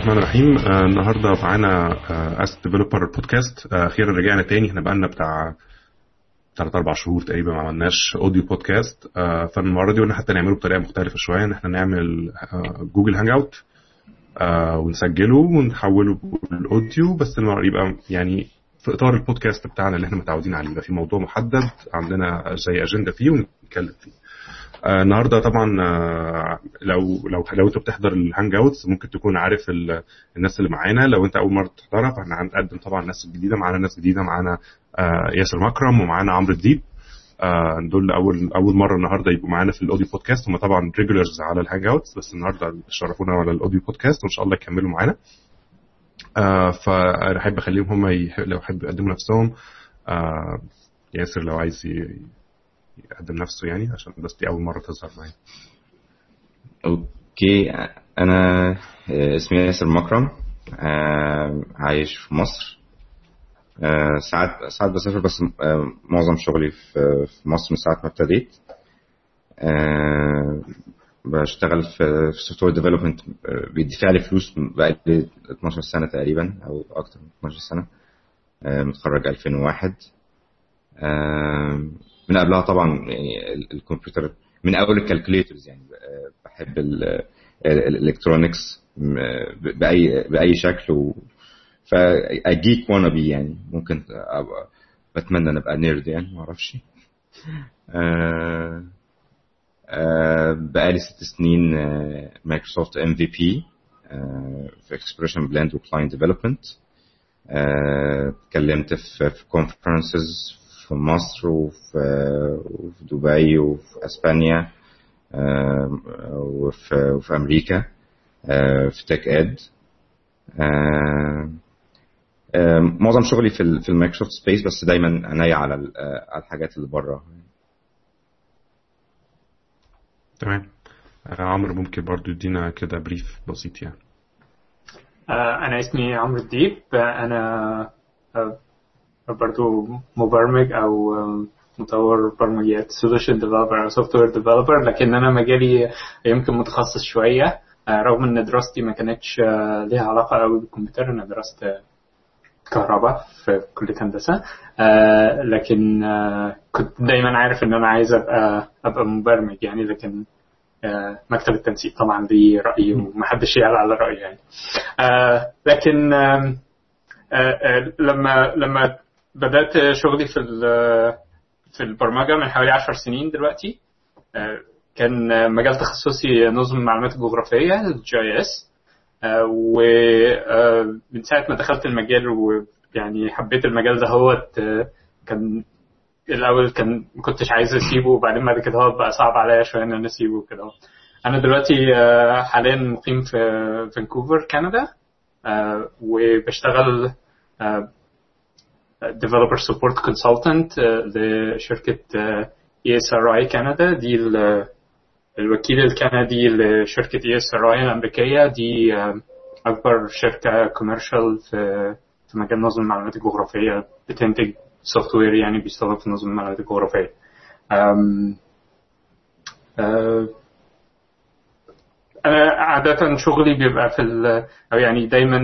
الرحمن الرحيم. آه النهارده معانا اس developer podcast أخيرا رجعنا تاني. إحنا بقالنا بتاع ثلاث أربع شهور تقريبا ما عملناش audio podcast آه فالمرة دي قلنا حتى نعمله بطريقة مختلفة شوية. ان إحنا نعمل Google Hangout ونسجله ونحوله بال audio بس يبقى يعني في إطار البودكاست بتاعنا اللي إحنا متعودين عليه. يبقى في موضوع محدد عندنا زي اجنده فيه ونتكلم فيه. آه النهارده طبعا آه لو لو لو انت بتحضر ال hangouts ممكن تكون عارف الناس اللي معانا. لو انت أول مرة تحضرها فاحنا هنقدم طبعا ناس جديده معانا ناس جديدة معانا آه ياسر مكرم ومعانا عمرو الديب دول أول أول مرة النهارده يبقوا معانا في ال audio podcast هم طبعا regulars على ال hangouts بس النهارده شرفونا على ال audio podcast وإن شاء الله يكملوا معانا. فانا أحب أخليهم هم لو يحبوا يقدموا نفسهم. ياسر لو عايز يقدم نفسه يعني عشان بس دي أول مرة تظهر معايا. okay أنا اسمي ياسر مكرم عايش في مصر. ساعات ساعات بسافر بس معظم شغلي في مصر من ساعة ما ابتديت. بشتغل في software development بيدفع لي فلوس بقالي 12 سنة تقريبا أو أكتر من 12 سنة. متخرج 2001 من قبلها طبعا يعني الكمبيوتر من أول ال calculators يعني بحب ال electronics بأي بأي شكل و فا geek وأنا بي يعني ممكن بتمنى ان ابقى nerd يعني ما أعرفش. أه أه بقالي ست سنين Microsoft MVP في Expression Blend و client development اتكلمت في conferences في مصر وفي, وفي دبي وفي أسبانيا وفي, وفي أمريكا في TechEd. معظم شغلي في في ال Microsoft space بس دايما عينيا على على الحاجات اللي بره. تمام. عمرو ممكن برضو يدينا كده brief بسيط يعني. أنا اسمي عمرو الديب. أنا برضو مبرمج أو مطور برمجيات solution developer أو software developer لكن أنا مجالي يمكن متخصص شوية. رغم إن دراستي ما كانتش ليها علاقة قوي بالكمبيوتر أنا درست كهرباء في كلية هندسة. لكن كنت دايما عارف إن أنا عايز أبقى أبقى مبرمج يعني لكن مكتب التنسيق طبعا ليه رأي ومحدش يعلى على رايي يعني. لكن لما لما بدأت شغلي في في البرمجة من حوالي 10 سنين دلوقتي. كان مجال تخصصي نظم المعلومات الجغرافيه الجي إس. ومن ساعة ما دخلت المجال ويعني حبيت المجال ده هو كان الأول كان ما كنتش عايز أسيبه وبعدين بعد كده هو بقى صعب عليا شوية إن أنا أسيبه كده أنا دلوقتي حاليا مقيم في فانكوفر كندا. وبشتغل developer support consultant لشركة ESRI كندا دي الوكيل الكندي لشركة ESRI الأمريكية دي أكبر شركة commercial في في مجال نظم المعلومات الجغرافية بتنتج software يعني بيشتغل في نظم المعلومات الجغرافية أنا عادة شغلي بيبقى في أو يعني دايما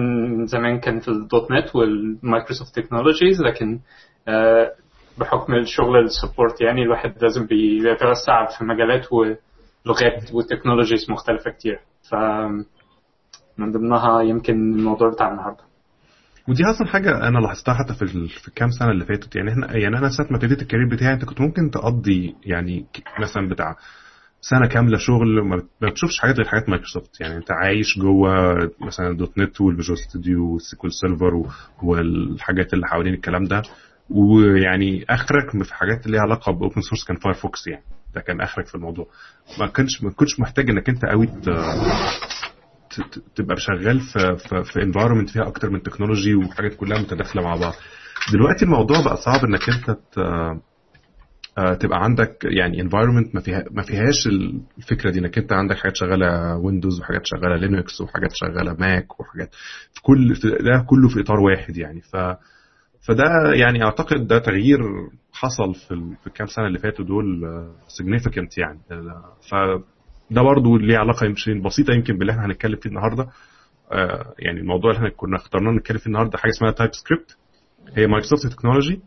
زمان كان في ال .NET وال Microsoft technologies لكن بحكم الشغل ال support يعني الواحد لازم بيتوسع في مجالات ولغات و technologies مختلفة كتير. ف من ضمنها يمكن الموضوع بتاع النهارده. ودي أصلا حاجة أنا لاحظتها حتى في في الكام سنة اللي فاتت. يعني إحنا يعني أنا ساعة ما ابتديت ال career بتاعي أنت كنت ممكن تقضي يعني مثلا بتاع سنة كاملة شغل ما بتشوفش حاجات غير حاجات مايكروسوفت. يعني انت عايش جوه مثلا .NET وال Visual Studio وال SQL Server والحاجات اللي حوالين الكلام ده. ويعني آخرك في حاجات اللي ليها علاقة ب open source كان Firefox يعني. ده كان آخرك في الموضوع. ما كنتش ما كنتش محتاج إنك أنت قوي تبقى شغال في في, environment فيها أكتر من technology وحاجات كلها متداخلة مع بعض. دلوقتي الموضوع بقى صعب إنك أنت تبقى عندك يعني environment ما فيها ما فيهاش الفكرة دي إنك أنت عندك حاجات شغالة Windows وحاجات شغالة Linux وحاجات شغالة Mac وحاجات في كل في ده كله في إطار واحد يعني. ف فده يعني أعتقد ده تغيير حصل في في الكام سنة اللي فاتوا دول significant يعني. فده برضه ليه علاقة يمكن بسيطة يمكن باللي إحنا هنتكلم فيه النهارده. آه، يعني الموضوع اللي إحنا كنا اخترناه نتكلم فيه النهارده حاجة اسمها TypeScript هي Microsoft technology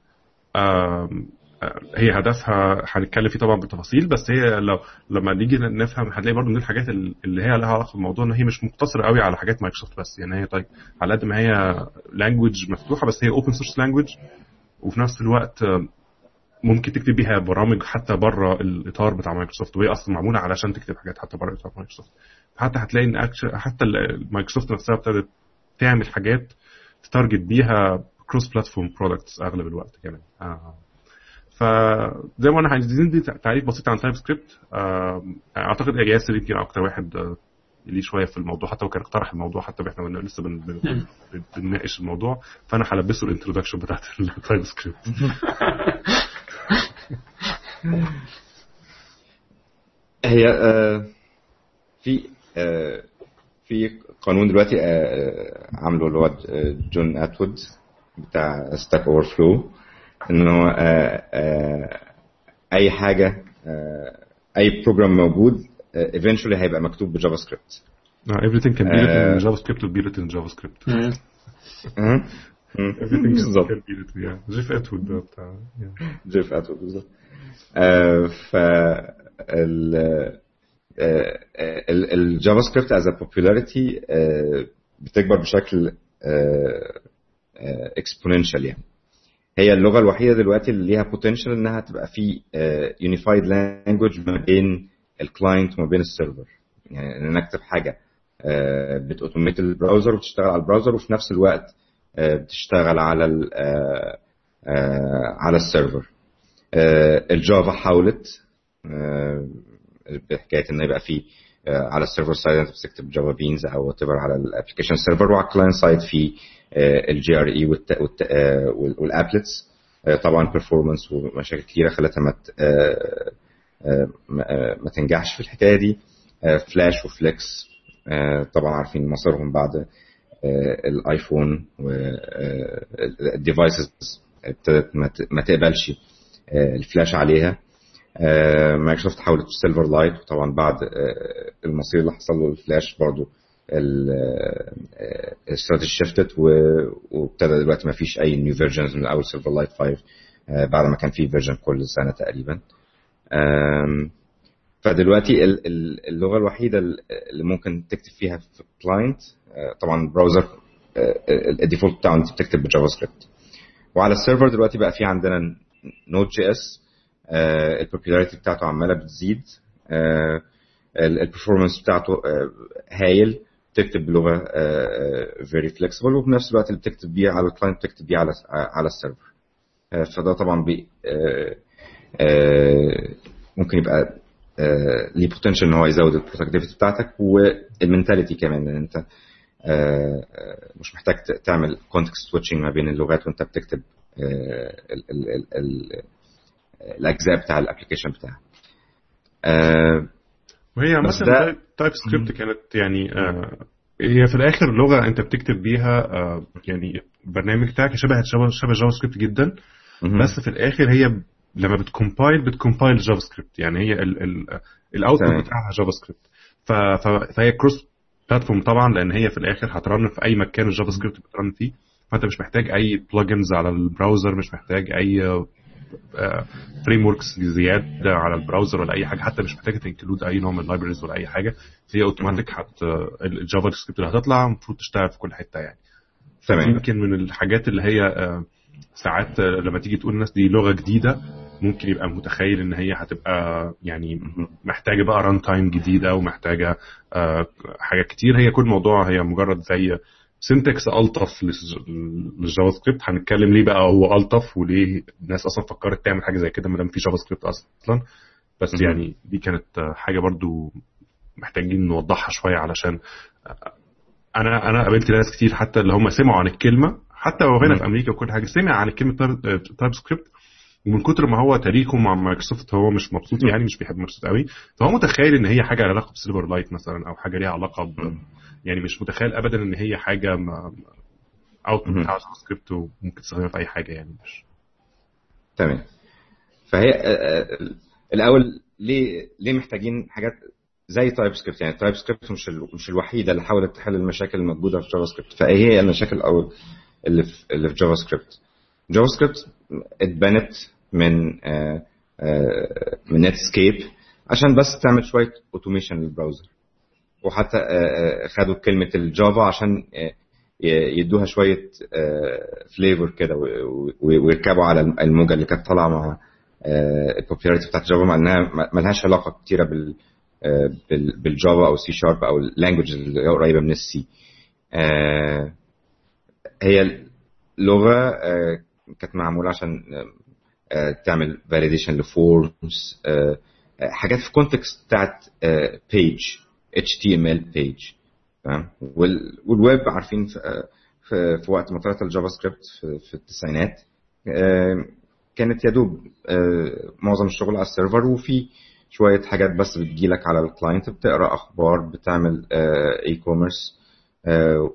هي هدفها هنتكلم فيه طبعا بالتفاصيل بس هي لو لما نيجي نفهم هنلاقي برضو من الحاجات اللي هي لها علاقة بالموضوع إن هي مش مقتصرة قوي على حاجات مايكروسوفت بس. يعني هي طيب على قد ما هي language مفتوحة بس هي open source language وفي نفس الوقت ممكن تكتب بيها برامج حتى بره الإطار بتاع مايكروسوفت وهي أصلا معمولة علشان تكتب حاجات حتى بره إطار مايكروسوفت. حتى هتلاقي إن حتى مايكروسوفت نفسها ابتدت تعمل حاجات target بيها cross platform products أغلب الوقت كمان. آه. فزي ما قلنا عايزين دي تعريف بسيط عن TypeScript أعتقد ياسر يمكن أكتر واحد آه ليه شوية في الموضوع حتى وكان اقترح الموضوع حتى إحنا لسه بن بن بنناقش الموضوع. فأنا هلبسه ال introduction بتاعت ال TypeScript هي آه في آه في قانون دلوقتي آه عامله اللي هو جيف اتوود بتاع Stack Overflow إن هو أي حاجة أي program موجود eventually هيبقى مكتوب ب JavaScript. Everything can be written in JavaScript will be written in JavaScript. everything بالظبط can be written yeah. جيف اتوود ده بتاع جيف اتوود بالظبط ف ال JavaScript as popularity بتكبر بشكل exponential يعني. هي اللغة الوحيدة دلوقتي اللي ليها potential إنها تبقى في unified language ما بين ال client وما بين ال server يعني ان أنا اكتب حاجة بت automate ال browser وتشتغل على ال browser وفي نفس الوقت بتشتغل على على ال server ال Java حاولت بحكاية ان يبقى في على ال server side أنت بتكتب Java Beans أو what على ال application server وعلى ال client side في ال JRE وال applets. طبعا performance ومشاكل كتيرة خلتها ما ما تنجحش في الحكاية دي. Flash و Flex طبعا عارفين مصيرهم بعد ال iPhone وال devices ابتدت ما تقبلش الفلاش عليها. مايكروسوفت حاولت Silverlight وطبعا بعد المصير اللي حصل له الفلاش برضه ال strategy shifted وابتدى دلوقتي ما فيش أي new versions من اول Silverlight 5 بعد ما كان في version كل سنة تقريبا. فدلوقتي اللغة الوحيدة اللي ممكن تكتب فيها في client طبعا ال browser ال default بتاعه انت بتكتب ب JavaScript. وعلى ال server دلوقتي بقى في عندنا Node.js ال popularity بتاعته عمالة بتزيد ال performance بتاعته هايل. تكتب بلغة very flexible وفي نفس الوقت اللي بتكتب بيه على ال client بتكتب بيه على على ال server فده طبعا بي ممكن يبقى ليه potential إن هو يزود ال productivity بتاعتك وال mentality كمان ان أنت مش محتاج تعمل context switching ما بين اللغات وأنت بتكتب ال ال ال ال الأجزاء بتاع ال application بتاعك وهي مثلا TypeScript كانت يعني آه هي في الآخر لغة أنت بتكتب بيها آه يعني البرنامج بتاعك شبه شبه JavaScript جدا. بس في الآخر هي لما بت compile بت compile JavaScript يعني هي ال output بتاعها JavaScript فهي cross platform طبعا لأن هي في الآخر هت run في أي مكان ال JavaScript بت run فيه. فأنت مش محتاج أي plugins على ال browser مش محتاج أي frameworks زيادة على ال browser ولا أي حاجة. حتى مش محتاجة ت include أي نوع من ال libraries ولا أي حاجة. هي اوتوماتيك هت ال JavaScript اللي هتطلع المفروض تشتغل في كل حتة يعني. تمام. يمكن من الحاجات اللي هي ساعات لما تيجي تقول الناس دي لغة جديدة ممكن يبقى متخيل إن هي هتبقى يعني محتاجة بقى runtime جديدة ومحتاجة حاجات كتير. هي كل موضوع هي مجرد زي syntax ألطف لل JavaScript هنتكلم ليه بقى هو ألطف وليه الناس أصلا فكرت تعمل حاجة زي كده ما دام في JavaScript أصلا. بس م- يعني دي كانت حاجة برضو محتاجين نوضحها شوية علشان أنا أنا قابلت ناس كتير حتى اللي هم سمعوا عن الكلمة حتى لو هنا في أمريكا وكل حاجة سمع عن الكلمة TypeScript ومن كتر ما هو تاريخه مع مايكروسوفت هو مش مبسوط يعني مش بيحب مايكروسوفت قوي. فهو متخيل إن هي حاجة علاقة ب Silverlight مثلا أو حاجة ليها علاقة ب يعني مش متخيل ابدا إن هي حاجة output بتاع JavaScript وممكن تستخدمها في أي حاجة يعني مش. تمام. فهي الأول ليه ليه محتاجين حاجات زي TypeScript يعني TypeScript مش ال... مش الوحيدة اللي حاولت تحل المشاكل الموجودة في JavaScript فايه هي المشاكل أو اللي في اللي في JavaScript JavaScript اتبنت من آه آه من Netscape عشان بس تعمل شوية automation لل browser وحتى آه خدوا كلمة ال Java عشان يدوها شوية flavor كده ويركبوا على الموجة اللي كانت طالعة مع ال popularity بتاعت Java مع إنها ملهاش علاقة كتيرة بال بالجافا أو سي شارب أو ال language اللي قريبة من ال C. هي لغه كانت معمولة عشان تعمل validation ل forms حاجات في context بتاعت page HTML page تمام؟ والويب عارفين في, وقت ما طلعت ال JavaScript في التسعينات كانت يا دوب معظم الشغل على ال server وفي شوية حاجات بس بتجيلك على ال client بتقرأ أخبار بتعمل e-commerce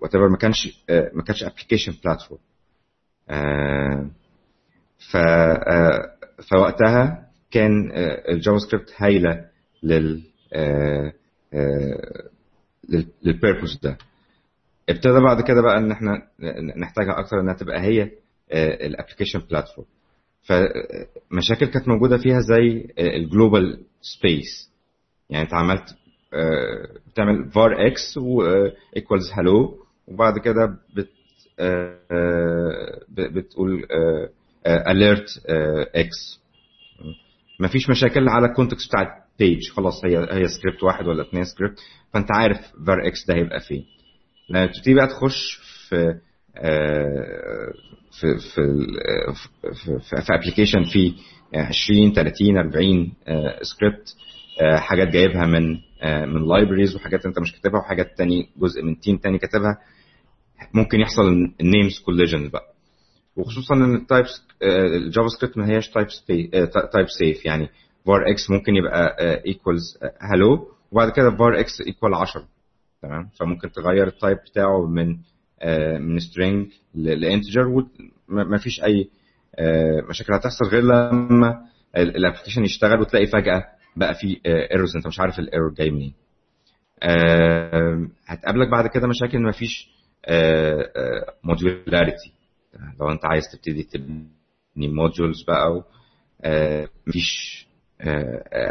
what ما كانش ما كانش application platform ف فوقتها كان ال JavaScript هايلة لل لل purpose ده. ابتدى بعد كده بقى إن إحنا نحتاجها أكتر إنها تبقى هي ال application platform فمشاكل كانت موجودة فيها زي ال global space يعني أنت عملت بتعمل var x و equals hello وبعد كده بت بتقول alert x. مفيش مشاكل على ال context بتاع page خلاص هي هي سكريبت واحد ولا اثنين سكريبت فانت عارف var x ده هيبقى فين. لما تبتدي بقى تخش في في في في, في application فيه 20 30 40 سكريبت حاجات جايبها من من libraries وحاجات انت مش كاتبها وحاجات تاني جزء من team تاني كاتبها. ممكن يحصل ال names collision بقى. وخصوصا إن ال types ال JavaScript ما هياش type type safe يعني var x ممكن يبقى equals hello وبعد كده var x equal 10 تمام؟ فممكن تغير ال type بتاعه من من string ل integer وما فيش أي مشاكل هتحصل غير لما ال application يشتغل وتلاقي فجأة بقى في errors أنت مش عارف ال error جاي منين. هتقابلك بعد كده مشاكل ما فيش modularity لو انت عايز تبتدي تبني modules بقى مفيش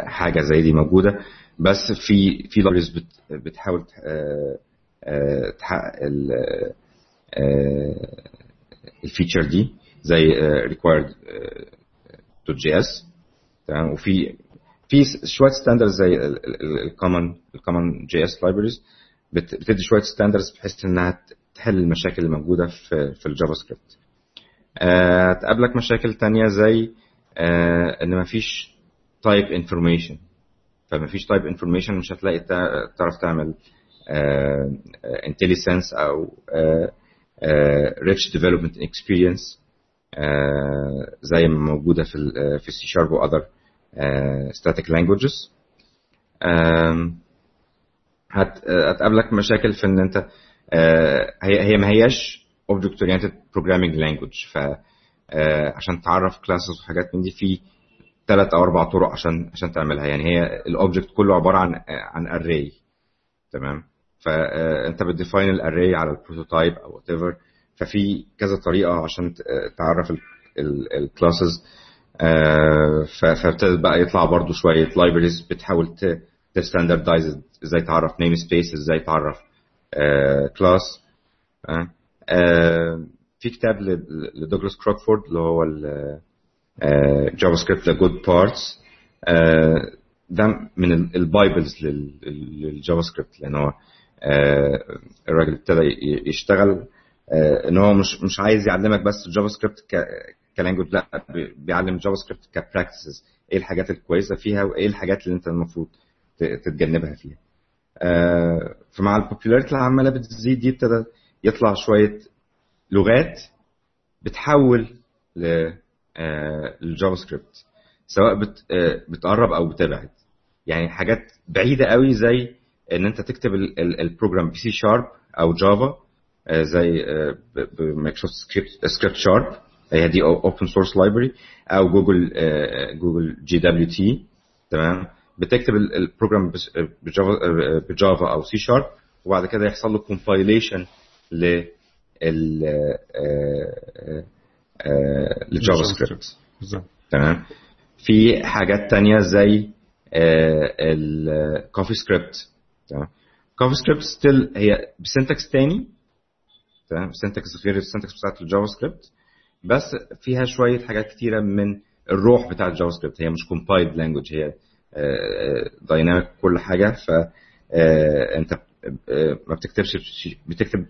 حاجة زي دي موجودة. بس في في libraries بتحاول تحقق ال feature دي زي RequireJS تمام؟ وفي في شوية standards زي ال common ال CommonJS libraries بتدي شوية standards بحيث انها تحل المشاكل الموجودة في في ال JavaScript. تقابلك مشاكل تانية زي إن مفيش type information فمفيش type information مش هتلاقي تعرف تعمل IntelliSense أو rich development experience زي ما موجودة في في السي شارب واذر ستاتيك لانجوجز هتقابلك مشاكل في إن أنت هي هي ما هياش object oriented programming language ف عشان تعرف classes وحاجات من دي في ثلاث أو أربع طرق عشان عشان تعملها. يعني هي ال object كله عبارة عن عن array تمام؟ فانت بت define ال array على ال prototype أو whatever ففي كذا طريقة عشان تعرف ال classes فابتدت بقى يطلع برضو شوية libraries بتحاول ت standardize إزاي تعرف namespace إزاي تعرف class في كتاب لدوغلاس كروكفورد اللي هو JavaScript The Good Parts ده من ال Bibles لل JavaScript لأن هو الراجل ابتدى يشتغل. إن هو مش مش عايز يعلمك بس ال JavaScript ك language لأ بيعلم JavaScript ك practices إيه الحاجات الكويسة فيها وإيه الحاجات اللي أنت المفروض تتجنبها فيها. فمع ال popularity اللي عماله بتزيد دي ابتدى يطلع شوية لغات بتحول لل JavaScript سواء بت بتقرب أو بتبعد. يعني حاجات بعيدة قوي زي إن أنت تكتب البروجرام بي سي شارب أو جافا زي مايكروسوفت سكريبت سكريبت شارب هي دي open source library أو جوجل جوجل جي دبليو تي تمام؟ بتكتب ال- ال program بس- بجافا بجافا أو سي شارب وبعد كده يحصل له compilation لل لل JavaScript تمام؟ في حاجات تانية زي ال CoffeeScript تمام؟ CoffeeScript still هي ب syntax تاني. تمام؟ syntax غير ال syntax بتاعت ال JavaScript بس فيها شوية حاجات كتيرة من الروح بتاع ال JavaScript هي مش compiled language هي dynamic كل حاجة ف آه، انت آه، ما بتكتبش بش- بتكتب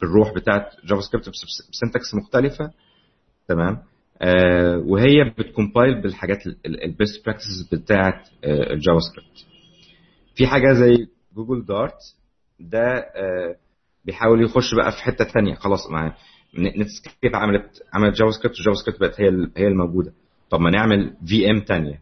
بالروح بتاعت JavaScript بس- ب syntax مختلفة تمام؟ آه، وهي بت compile بالحاجات ال best practices بتاعت ال JavaScript في حاجة زي Google Dart ده بيحاول يخش بقى في حتة ثانية خلاص مع Netscape عملت عملت JavaScript وال JavaScript بقت هي هي الموجودة. طب ما نعمل VM ثانية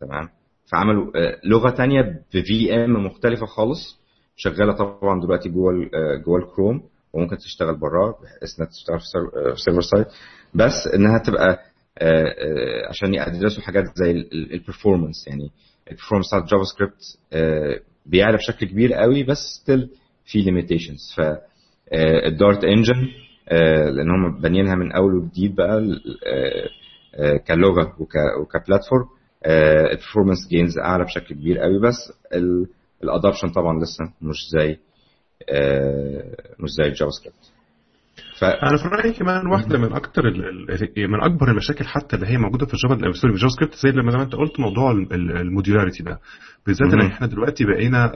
تمام؟ فعملوا آه، لغة ثانية ب VM مختلفة خالص شغالة طبعا دلوقتي جوه آه، جوه الكروم وممكن تشتغل براه بحيث إنها تشتغل في سير- في server side بس إنها تبقى آه، آه، عشان يدرسوا حاجات زي ال performance يعني ال performance بتاع ال JavaScript آه، بيعلى بشكل كبير قوي بس still في limitations ف ال Dart engine لأن هم بانيينها من أول وجديد بقى آه، آه، كلغة وك- وك platform ال performance gains أعلى بشكل كبير قوي. بس ال adoption طبعا لسه مش زي آه، مش زي ال JavaScript. ف أنا في رأيي كمان واحدة من أكتر ال- من أكبر المشاكل حتى اللي هي موجودة في ال Java sorry في ال JavaScript زي لما زي ما أنت قلت موضوع ال- ال- ال modularity ده. بالذات إن. إحنا دلوقتي بقينا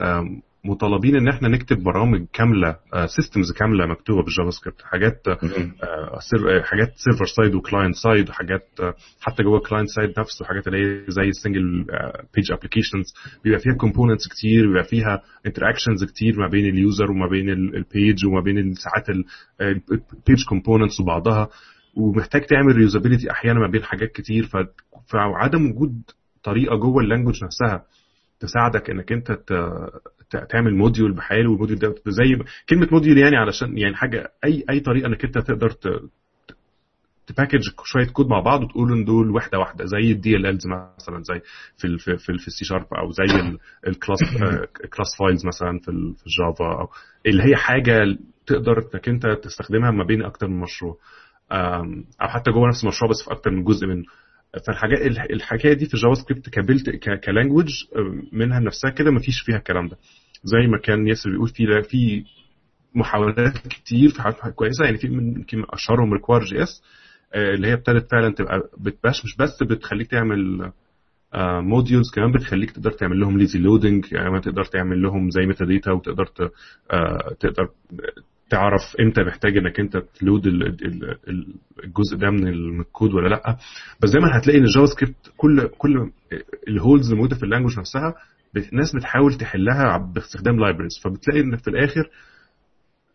مطالبين إن إحنا نكتب برامج كاملة systems كاملة مكتوبة بال JavaScript. حاجات. آه، سير- آه، حاجات server side و client side وحاجات آه، حتى جوه ال client side نفسه حاجات اللي هي زي ال single page applications بيبقى فيها components كتير بيبقى فيها interactions كتير ما بين ال user وما بين ال page وما بين ساعات ال page components وبعضها. ومحتاج تعمل reusability أحيانا ما بين حاجات كتير. ف- فعدم وجود طريقة جوه ال language نفسها تساعدك إنك أنت تعمل module بحاله وال module ده زي كلمة module يعني علشان يعني حاجة أي أي طريقة إنك أنت تقدر ت package شوية كود مع بعض وتقول إن دول واحدة واحدة زي ال DLLs مثلا زي في ال في في السي شارب أو زي ال class class files مثلا في ال- في ال Java أو اللي هي حاجة تقدر إنك أنت تستخدمها ما بين أكتر من مشروع أو حتى جوه نفس المشروع بس في أكتر من جزء منه فالحاجات الح- الحكاية دي في ال JavaScript ك built ك language منها نفسها كده ما فيش فيها الكلام ده. زي ما كان ياسر بيقول في في محاولات كتير في حاجات كويسة يعني في يمكن أشهرهم RequireJS اللي هي ابتدت فعلا تبقى بتباش مش بس بتخليك تعمل modules كمان بتخليك تقدر تعمل لهم lazy loading يعني تقدر تعمل لهم زي metadata وتقدر آه، تقدر تعرف إمتى محتاج انك انت ت load ال- ال- ال- الجزء ده من ال- من الكود ولا لأ بس دايما هتلاقي إن ال JavaScript كل كل ال holes الموجوده في ال language نفسها الناس بتحاول تحلها باستخدام libraries فبتلاقي إن في الآخر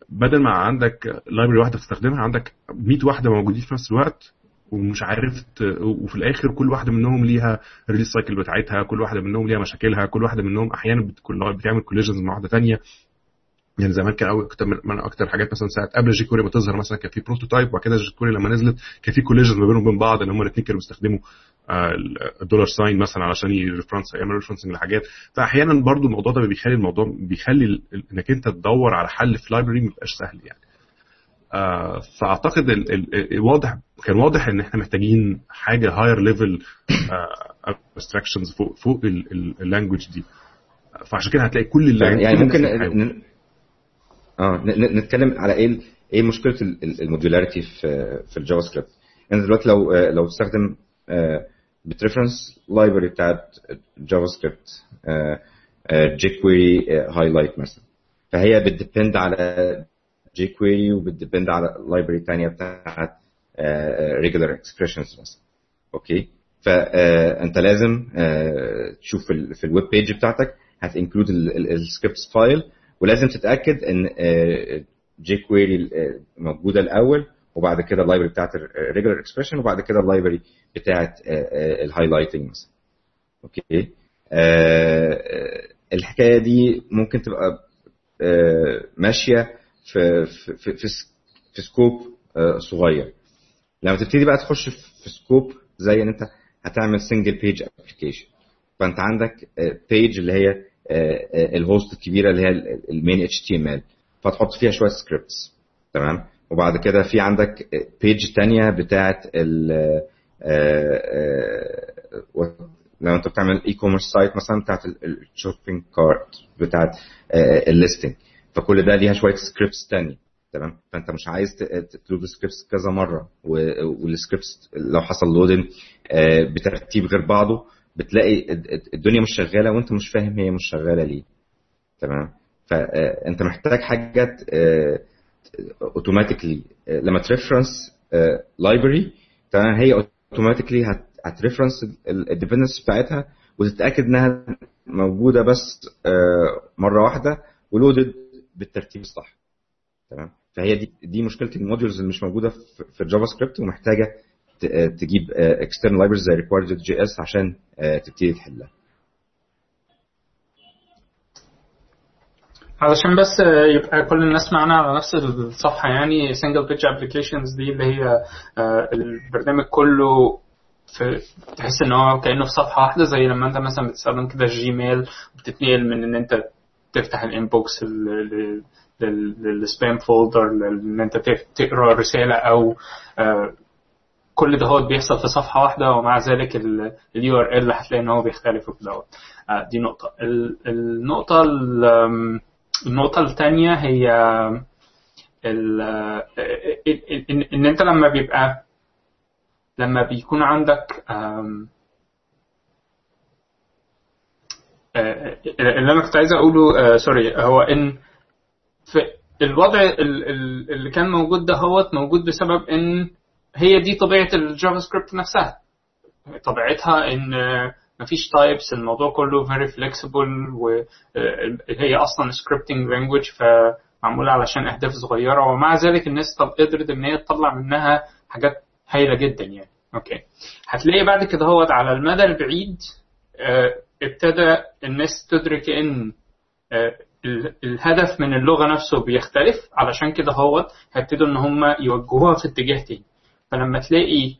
بدل ما عندك library واحدة بتستخدمها عندك 100 واحدة موجودين في نفس الوقت ومش عارف. وفي الآخر كل واحدة منهم ليها ال release cycle بتاعتها كل واحدة منهم ليها مشاكلها كل واحدة منهم أحيانا بتعمل collisions مع واحدة ثانية يعني زمان كان اول كنت من أكتر حاجات مثلا ساعة قبل jQuery ما تظهر مثلا كان في Prototype وبعد كده jQuery لما نزلت كان في collisions ما بينهم وبين بعض إن هم الاثنين كانوا بيستخدموا آه، ال dollar sign مثلا علشان ي reference يعملوا referencing لحاجات. فاحيانا برضو الموضوع ده بيخلي الموضوع بيخلي إنك أنت تدور على حل في library ما بيبقاش سهل يعني. آه، فأعتقد ال- ال- ال- واضح كان واضح إن إحنا محتاجين حاجة higher level abstractions فوق فوق ال language دي. فعشان كده هتلاقي كل ال language يعني ممكن آه نتكلم على إيه إيه مشكلة ال modularity في في ال JavaScript يعني دلوقتي لو آه، لو تستخدم بت reference library بتاعت JavaScript jQuery highlight مثلا. فهي بت depend على jQuery وبت depend على library ثانية بتاعت regular expressions مثلا. okay؟ فانت لازم آه، تشوف في ال web page بتاعتك هت include ال scripts file ولازم تتأكد إن jQuery موجودة الأول وبعد كده ال library بتاعت ال regular expression وبعد كده ال library بتاعت ال highlighting مثلا. okay؟ آه، آه، الحكاية دي ممكن تبقى آه، ماشية في في في, في, scope آه، صغير. لما تبتدي بقى تخش في scope زي إن أنت هتعمل single page application فأنت عندك page اللي هي ال host الكبيرة اللي هي ال main HTML فتحط فيها شوية scripts تمام؟ وبعد كده في عندك page تانية بتاعت ال لو انت بتعمل e-commerce site مثلا بتاعت ال shopping cart بتاعت ال listing فكل ده ليها شوية scripts تانية. تمام؟ فانت مش عايز ت load scripts كذا مرة وال scripts لو حصل loading بترتيب غير بعضه. بتلاقي الدنيا مش شغالة وانت مش فاهم هي مش شغالة ليه. تمام؟ فانت محتاج حاجات automatically لما ت reference library تمام؟ هي automatically هت reference ال dependencies بتاعتها وتتأكد إنها موجودة بس مرة واحدة و loaded بالترتيب الصح. تمام؟ فهي دي دي مشكلة ال modules اللي مش موجودة في ال JavaScript ومحتاجة تجيب external libraries زي RequireJS عشان تبتدي تحلها علشان بس يبقى كل الناس معانا على نفس الصفحه يعني single page applications دي اللي هي البرنامج كله في تحس ان هو كانه في صفحه واحدة زي لما انت مثلا بتستخدم كده Gmail بتتنقل من ان انت تفتح ال inbox لل spam folder ان انت تقرا رساله أو كل ده هو بيحصل في صفحة واحدة ومع ذلك ال URL هتلاقي إن هو بيختلف وكده دي نقطة. النقطة النقطة الثانية هي ال إن أنت لما بيبقى لما بيكون عندك اللي أنا كنت عايز أقوله sorry هو إن في الوضع اللي كان موجود ده هو موجود بسبب إن هي دي طبيعة ال JavaScript نفسها. طبيعتها إن مفيش types الموضوع كله very flexible وهي أصلا scripting language فمعمولة علشان أهداف صغيرة ومع ذلك الناس طب قدرت إن هي تطلع منها حاجات هايلة جدا يعني. okay. هتلاقي بعد كده هو على المدى البعيد ابتدى الناس تدرك إن الهدف من اللغة نفسه بيختلف علشان كده هو هيبتدوا إن هم يوجهوها في اتجاه تاني. فلما تلاقي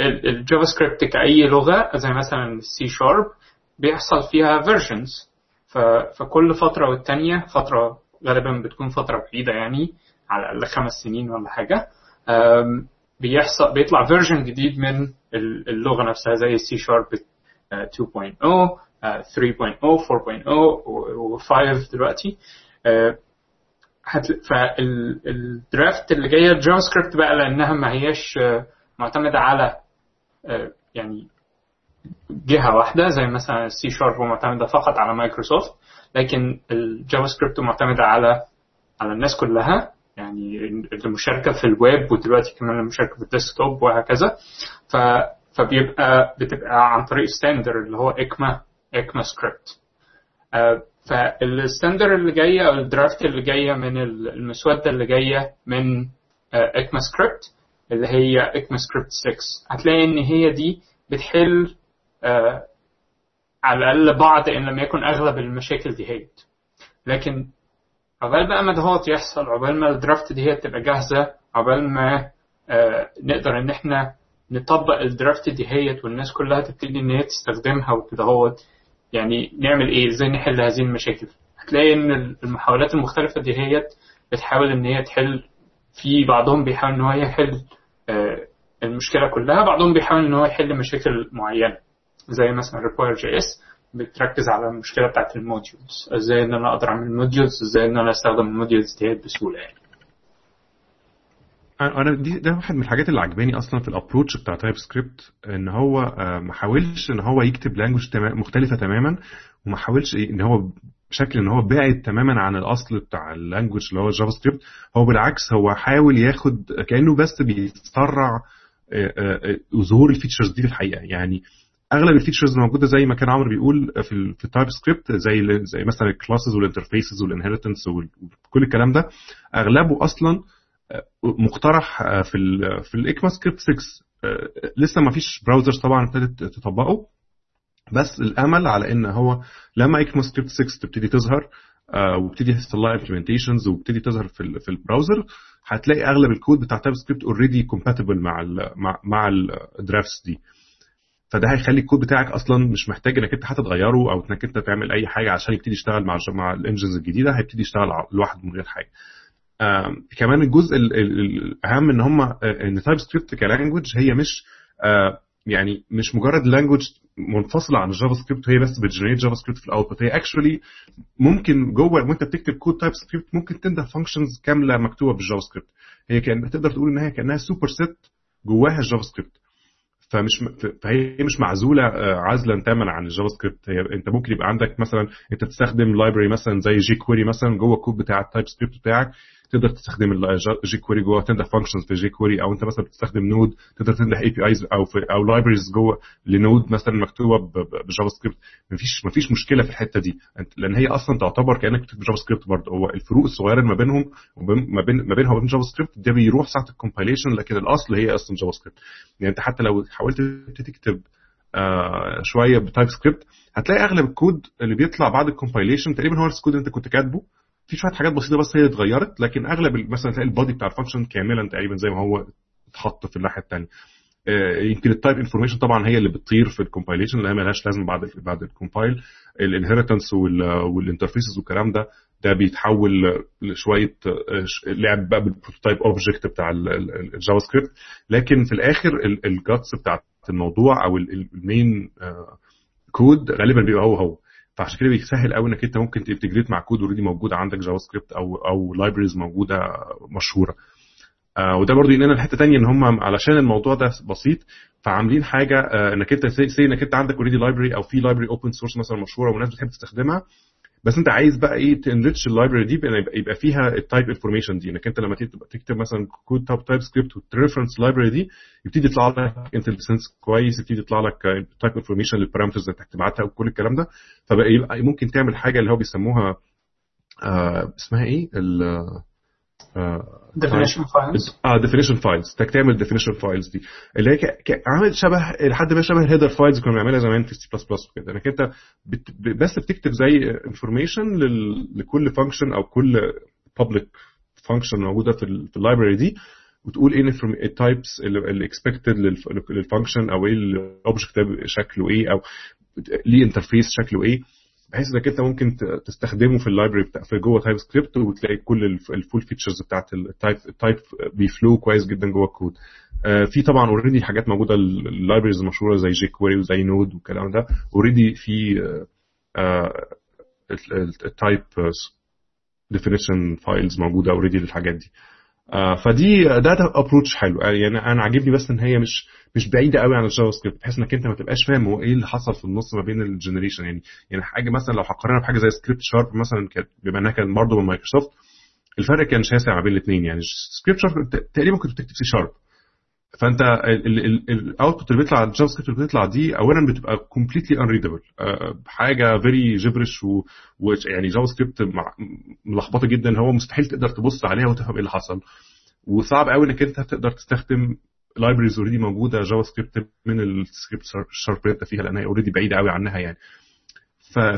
ال JavaScript كأي لغة زي مثلا السي شارب بيحصل فيها versions فكل فترة والتانية فترة غالبا بتكون فترة بعيدة يعني على الأقل خمس سنين ولا حاجة بيحصل بيطلع version جديد من اللغة نفسها زي السي شارب 2.0 3.0 4.0 و5 دلوقتي. فال draft اللي جاية ال JavaScript بقى لأنها ما هياش معتمدة على يعني جهة واحدة زي مثلا السي شارب معتمده فقط على مايكروسوفت لكن ال JavaScript معتمدة على على الناس كلها يعني المشاركة في الويب ودلوقتي كمان المشاركة في ال desktop وهكذا. ف فبيبقى بتبقى عن طريق standard اللي هو ECMA ECMAScript فال standard اللي جاية أو ال draft اللي جاية من المسودة اللي جاية من ECMAScript اللي هي ECMAScript 6 هتلاقي إن هي دي بتحل آه على الأقل بعض إن لم يكن أغلب المشاكل دي هي. لكن عقبال بقى ما دهوت يحصل عقبال ما الدرافت دي هي تبقى جاهزة عقبال ما آه نقدر إن إحنا نطبق الدرافت دي هيت والناس كلها تبتدي إن هي تستخدمها وكده هوت يعني نعمل إيه؟ إزاي نحل هذه المشاكل؟ هتلاقي إن المحاولات المختلفة دي هي بتحاول إن هي تحل في بعضهم بيحاول إن هو يحل المشكلة كلها بعضهم بيحاول إن هو يحل مشاكل معينة زي مثلا RequireJS بتركز على المشكلة بتاعت ال modules إزاي إن أنا أقدر أعمل modules إزاي إن أنا أستخدم ال modules دي بسهولة يعني. أنا دي ده واحد من الحاجات اللي عجباني أصلا في ال approach بتاع TypeScript إن هو ما حاولش إن هو يكتب language مختلفة تماما وما حاولش إن هو بشكل إن هو بعد تماما عن الأصل بتاع ال language اللي هو ال JavaScript هو بالعكس هو حاول ياخد كأنه بس بيسرع ظهور ال features دي في الحقيقة. يعني أغلب ال features الموجوده زي ما كان عمرو بيقول في في ال TypeScript زي زي مثلا ال classes وال interfaces وال inheritance وكل الكلام ده أغلبه أصلا مقترح في ال في ال ECMAScript 6 لسه ما فيش browsers طبعا ابتدت تطبقه. بس الأمل على إن هو لما ECMAScript 6 تبتدي تظهر وابتدي يحصل لها implementations وابتدي تظهر في في ال browser هتلاقي أغلب الكود بتاع TypeScript already compatible مع ال مع مع ال drafts دي. فده هيخلي الكود بتاعك أصلا مش محتاج إنك أنت حتى تغيره أو إنك أنت تعمل أي حاجة عشان يبتدي يشتغل مع مع ال engines الجديدة هيبتدي يشتغل لوحده من غير حاجة. آه كمان الجزء الأهم إن هم إن TypeScript ك language هي مش آه يعني مش مجرد language منفصلة عن ال JavaScript هي بس بت generate JavaScript في ال output هي actually ممكن جوه وأنت بتكتب code TypeScript ممكن تنده functions كاملة مكتوبة بال JavaScript هي كان تقدر تقول إن هي كأنها superset جواها ال JavaScript فمش فهي مش معزولة عزلا تاما عن ال JavaScript هي أنت ممكن يبقى عندك مثلا أنت بتستخدم library مثلا زي jQuery مثلا جوه الكود بتاع ال TypeScript بتاعك. تقدر تستخدم ال jQuery جوه تنده functions في jQuery أو أنت مثلا بتستخدم Node تقدر تنده APIs أو في أو libraries جوه ل Node مثلا مكتوبة ب JavaScript مفيش مفيش مشكلة في الحتة دي. لأن هي أصلا تعتبر كأنك بتكتب JavaScript برضه. هو الفروق الصغيرة ما بينهم ما بين ما بينها وبين JavaScript ده بيروح ساعه ال compilation لكن الأصل هي أصلا JavaScript يعني أنت حتى لو حاولت تكتب آه شوية ب TypeScript هتلاقي أغلب الكود اللي بيطلع بعد ال compilation تقريبا هو الكود اللي أنت كنت كاتبه. في شوية حاجات بسيطة بس هي اتغيرت لكن أغلب مثلا تلاقي ال body بتاع ال function كاملا تقريبا زي ما هو اتحط في الناحية الثانية يمكن ال type information طبعا هي اللي بتطير في ال compilation اللي هي مالهاش لازمة بعد بعد ال compile ال inheritance وال interfaces والكلام ده ده بيتحول لشوية لعب بقى بال prototype object بتاع ال JavaScript لكن في الآخر ال guts بتاعت الموضوع أو ال main code غالبا بيبقى هو هو. فعشان كده بيسهل قوي انك انت ممكن ت integrate مع code already موجود عندك JavaScript أو أو libraries موجودة مشهورة. آه وده برضو ينقلنا لحتة ثانية ان هم علشان الموضوع ده بسيط فعاملين حاجة آه انك انت say انك انت عندك already library أو في library open source مثلا مشهورة والناس بتحب تستخدمها بس انت عايز بقى إيه ت enrich ال library دي يبقى, يبقى فيها ال type information دي. انك انت لما تكتب مثلا code TypeScript وت reference library دي يبتدي يطلع لك IntelliSense كويس يبتدي يطلع لك type information لل parameters اللي تبعتها وكل الكلام ده. فبقى يبقى ممكن تعمل حاجة اللي هو بيسموها آه اسمها إيه؟ ال definition files. آه definition files. إنك تعمل definition files دي. اللي هي عامل شبه لحد ما شبه ال header files كنا بنعملها زمان في سي بلس بلس وكده. إنك أنت بت بس بتكتب زي information لكل function أو كل public function موجودة في, في ال library دي وتقول إيه ال types اللي expected لل function أو إيه ال object ده شكله إيه أو ليه interface شكله إيه. بحيث إنك أنت ممكن تستخدمه في ال library بتاع في جوه TypeScript وتلاقي كل ال full features بتاعت ال type ال type بي flow كويس جدا جوه الكود آه في طبعا already حاجات موجودة ال libraries المشهورة زي jQuery وزي Node والكلام ده. already في ال type definition files موجودة already للحاجات دي. فدي ده approach حلو. يعني أنا عاجبني بس إن هي مش مش بعيدة قوي عن ال JavaScript بحيث إنك أنت ما تبقاش فاهم هو إيه اللي حصل في النص ما بين ال generation. يعني يعني حاجة مثلا لو هقارنها بحاجة زي سكريبت شارب مثلا كانت بما إنها كانت برضه من مايكروسوفت الفرق كان شاسع ما بين الاثنين يعني سكريبت شارب تقريبا كنت بتكتب سي شارب. فانت ال output اللي بيطلع ال JavaScript اللي بتطلع دي اولا بتبقى completely unreadable حاجة very gibberish ويعني JavaScript ملخبطة جدا. هو مستحيل تقدر تبص عليها وتفهم إيه اللي حصل. وصعب قوي إنك أنت تقدر تستخدم libraries already موجودة JavaScript من السكريبت شارب اللي أنت فيها لأنها already بعيدة قوي عنها يعني.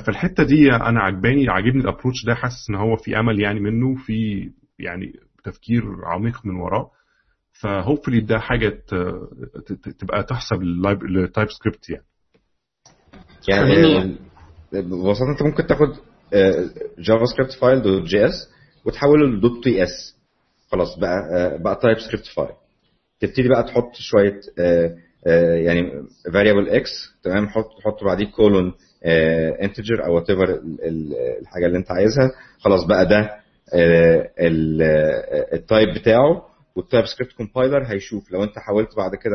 فالحتة دي أنا عجباني عاجبني ال approach ده حاسس إن هو في أمل يعني منه في يعني تفكير عميق من وراه. ف hopefully ده حاجة تبقى تحسب لل TypeScript يعني. يعني ببساطة أنت ممكن تاخد JavaScript file dot js وتحوله ل dot ts خلاص بقى بقى TypeScript file تبتدي بقى تحط شوية يعني variable x تمام؟ حط تحط بعديه colon integer أو whatever الحاجة اللي أنت عايزها. خلاص بقى ده ال type بتاعه. وال TypeScript compiler هيشوف. لو انت حاولت بعد كده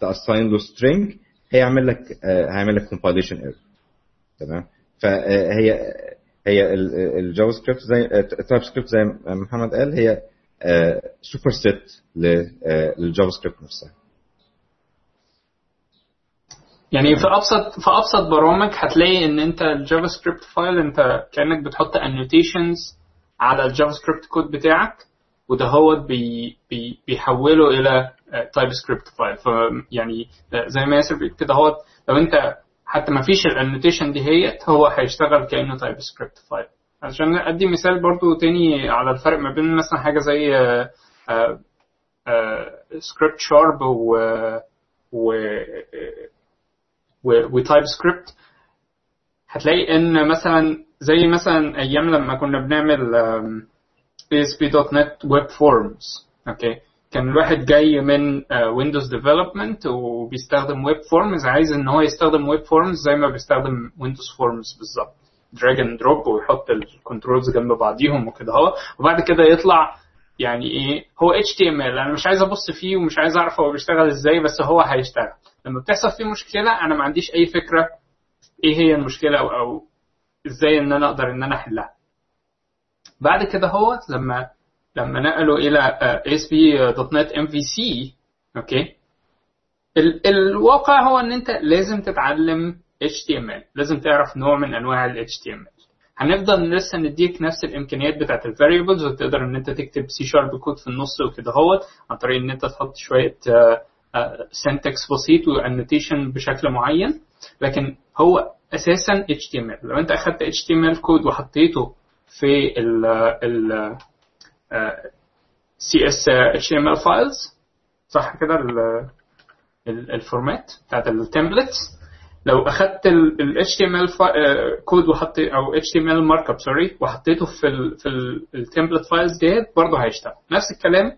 ت assign له string هيعمل لك هيعمل لك compilation error تمام؟ فهي هي ال JavaScript زي ال TypeScript زي محمد قال هي superset لل JavaScript نفسها. يعني في أبسط في أبسط برامج هتلاقي إن أنت ال JavaScript file أنت كأنك بتحط annotations على ال JavaScript code بتاعك. وده هو بي بي بيحوله إلى TypeScript file فيعني زي ما ياسر بيقول كده هو لو أنت حتى ما فيش ال annotation دي هيت هو هيشتغل كأنه TypeScript file عشان أدي مثال برضو تاني على الفرق ما بين مثلا حاجة زي سكريبت شارب و و و TypeScript هتلاقي إن مثلا زي مثلا أيام لما كنا بنعمل ASP.NET Web Forms okay كان الواحد جاي من Windows development وبيستخدم Web Forms عايز إن هو يستخدم Web Forms زي ما بيستخدم Windows Forms بالظبط. drag and drop ويحط ال controls جنب بعضيهم وكده. اهو وبعد كده يطلع يعني إيه؟ هو HTML أنا مش عايز أبص فيه ومش عايز أعرف هو بيشتغل إزاي بس هو هيشتغل. لما بتحصل فيه مشكلة أنا ما عنديش أي فكرة إيه هي المشكلة أو, أو إزاي إن أنا أقدر إن أنا أحلها. بعد كده هو لما لما نقلوا إلى ASP.NET MVC أوكي؟ ال الواقع هو إن أنت لازم تتعلم HTML لازم تعرف نوع من أنواع ال HTML هنفضل لسه نديك نفس الإمكانيات بتاعت ال variables وتقدر إن أنت تكتب سي شارب كود في النص وكده اهوت عن طريق إن أنت تحط شوية syntax بسيط و annotation بشكل معين. لكن هو أساسا HTML لو أنت أخدت HTML code وحطيته في ال ال CS HTML files. صح كده ال format بتاعت ال templates لو أخدت ال HTML code وحط أو HTML markup sorry وحطيته في ال في ال template files ديت برضه هيشتغل. نفس الكلام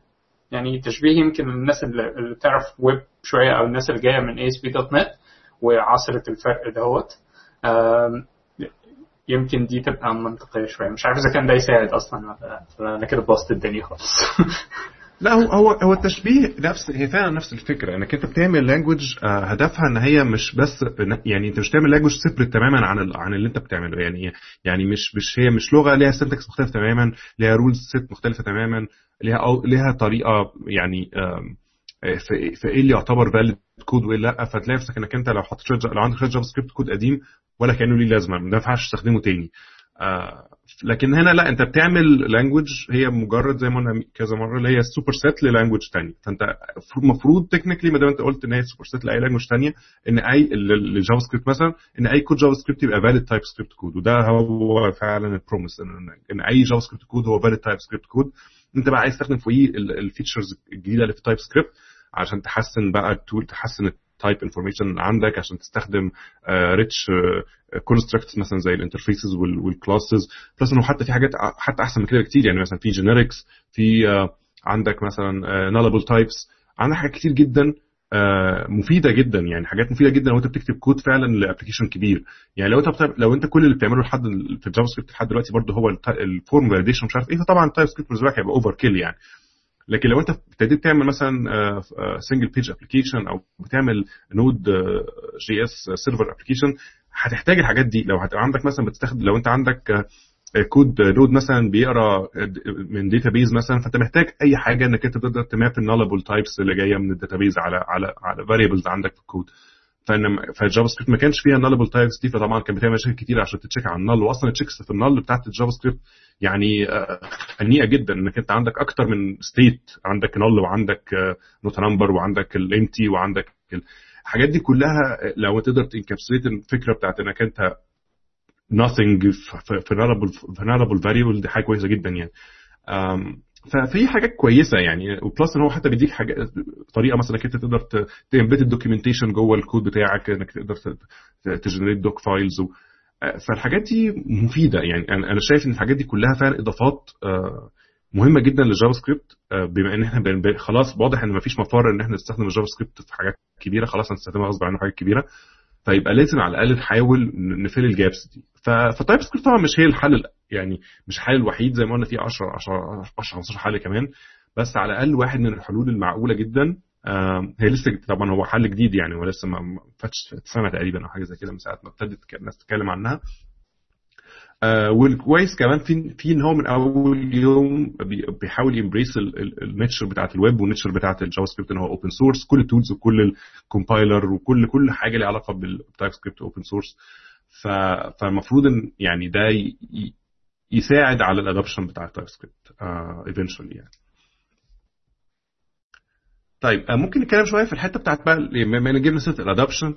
يعني تشبيه يمكن الناس اللي بتعرف ويب شوية أو الناس اللي جاية من ASP.NET وعاصرت الفرق دهوت يمكن دي تبقى منطقية شوية. مش عارف إذا كان ده يساعد أصلا أنا كده بوظت الدنيا خالص. لا هو هو هو التشبيه نفس هي فعلا نفس الفكرة. إنك أنت بتعمل language هدفها إن هي مش بس يعني أنت مش تعمل language separate تماما عن عن اللي أنت بتعمله. يعني يعني مش مش هي مش لغة ليها syntax مختلف تماما ليها rules set مختلفة تماما ليها أو ليها طريقة يعني في في إيه اللي يعتبر valid code وإيه لأ فتلاقي نفسك إنك أنت لو حطيت لو عندك JavaScript code قديم ولا كأنه ليه لازمة ما ينفعش تستخدمه تاني. آه لكن هنا لأ أنت بتعمل language هي مجرد زي ما قلنا كذا مرة اللي هي superset لل language ثانية فأنت المفروض technically ما دام أنت قلت إن هي superset لأي language ثانية إن أي ال JavaScript مثلا إن أي code JavaScript يبقى valid TypeScript code وده هو فعلا ال promise ان, إن أي JavaScript code هو valid TypeScript code أنت بقى عايز تستخدم فوقيه ال features الجديدة اللي في TypeScript عشان تحسن بقى ال tool تحسن type information عندك عشان تستخدم rich constructs مثلا زي ال interfaces وال classes plus إنه حتى في حاجات حتى أحسن من كده بكتير. يعني مثلا في generics في عندك مثلا nullable types عندك حاجات كتير جدا مفيدة جدا. يعني حاجات مفيدة جدا لو أنت بتكتب كود فعلا ل application كبير. يعني لو أنت لو أنت كل اللي بتعمله لحد في ال JavaScript لحد دلوقتي برضه هو ال form validation مش عارف إيه فطبعا ال TypeScript بالنسبة لك هيبقى overkill يعني. لكن لو انت ابتديت تعمل مثلا single page application أو بتعمل Node.js server application هتحتاج الحاجات دي. لو عندك مثلا بتستخدم لو انت عندك code Node مثلا بيقرأ من database مثلا فأنت محتاج أي حاجة إنك أنت تقدر ت map ال nullable types اللي جاية من ال database على على على variables عندك في الكود فإن فال JavaScript ما كانش فيها nullable types دي فطبعا كان بتعمل مشاكل كتير عشان ت check على ال null واصلا ال checks في ال null بتاعت ال JavaScript يعني خنيقه جدا إنك أنت عندك أكتر من state عندك null وعندك not number وعندك ال empty وعندك الحاجات دي كلها لو تقدر ت encapsulate الفكرة بتاعت إنك أنت nothing في في nullable variable دي حاجة كويسة جدا يعني. ففي حاجات كويسة يعني و plus إن هو حتى بيديك حاجة طريقة مثلا إنك أنت تقدر ت embed ال documentation جوه الكود بتاعك إنك تقدر ت generate doc files فالحاجات دي مفيدة يعني. أنا شايف إن الحاجات دي كلها فعلا إضافات مهمة جدا لل JavaScript بما إن إحنا خلاص واضح إن مفيش مفر إن إحنا نستخدم ال JavaScript في حاجات كبيرة خلاص هنستخدمها غصب عننا حاجات كبيرة. فيبقى لازم على الأقل نحاول ن fill ال gaps دي. ف TypeScript طبعا مش هي الحل يعني مش الحل الوحيد زي ما قلنا في 10 10 10 15 حل كمان. بس على الأقل واحد من الحلول المعقولة جدا هي لسه طبعا هو حل جديد يعني هو لسه ما فاتش سنة تقريبا أو حاجة زي كده من ساعة ما ابتدت الناس تتكلم عنها. آه والكويس كمان في في ان هو من أول يوم بيحاول ي embrace ال nature بتاعت الويب وال nature بتاعت ال JavaScript إن هو open source كل ال tools وكل ال compiler وكل كل حاجة ليها علاقة بال TypeScript open source فالمفروض إن يعني ده يساعد على ال adoption بتاع ال TypeScript eventually يعني. طيب ممكن نتكلم شوية في الحتة بتاعت بقى ان جبنا سيره ال adoption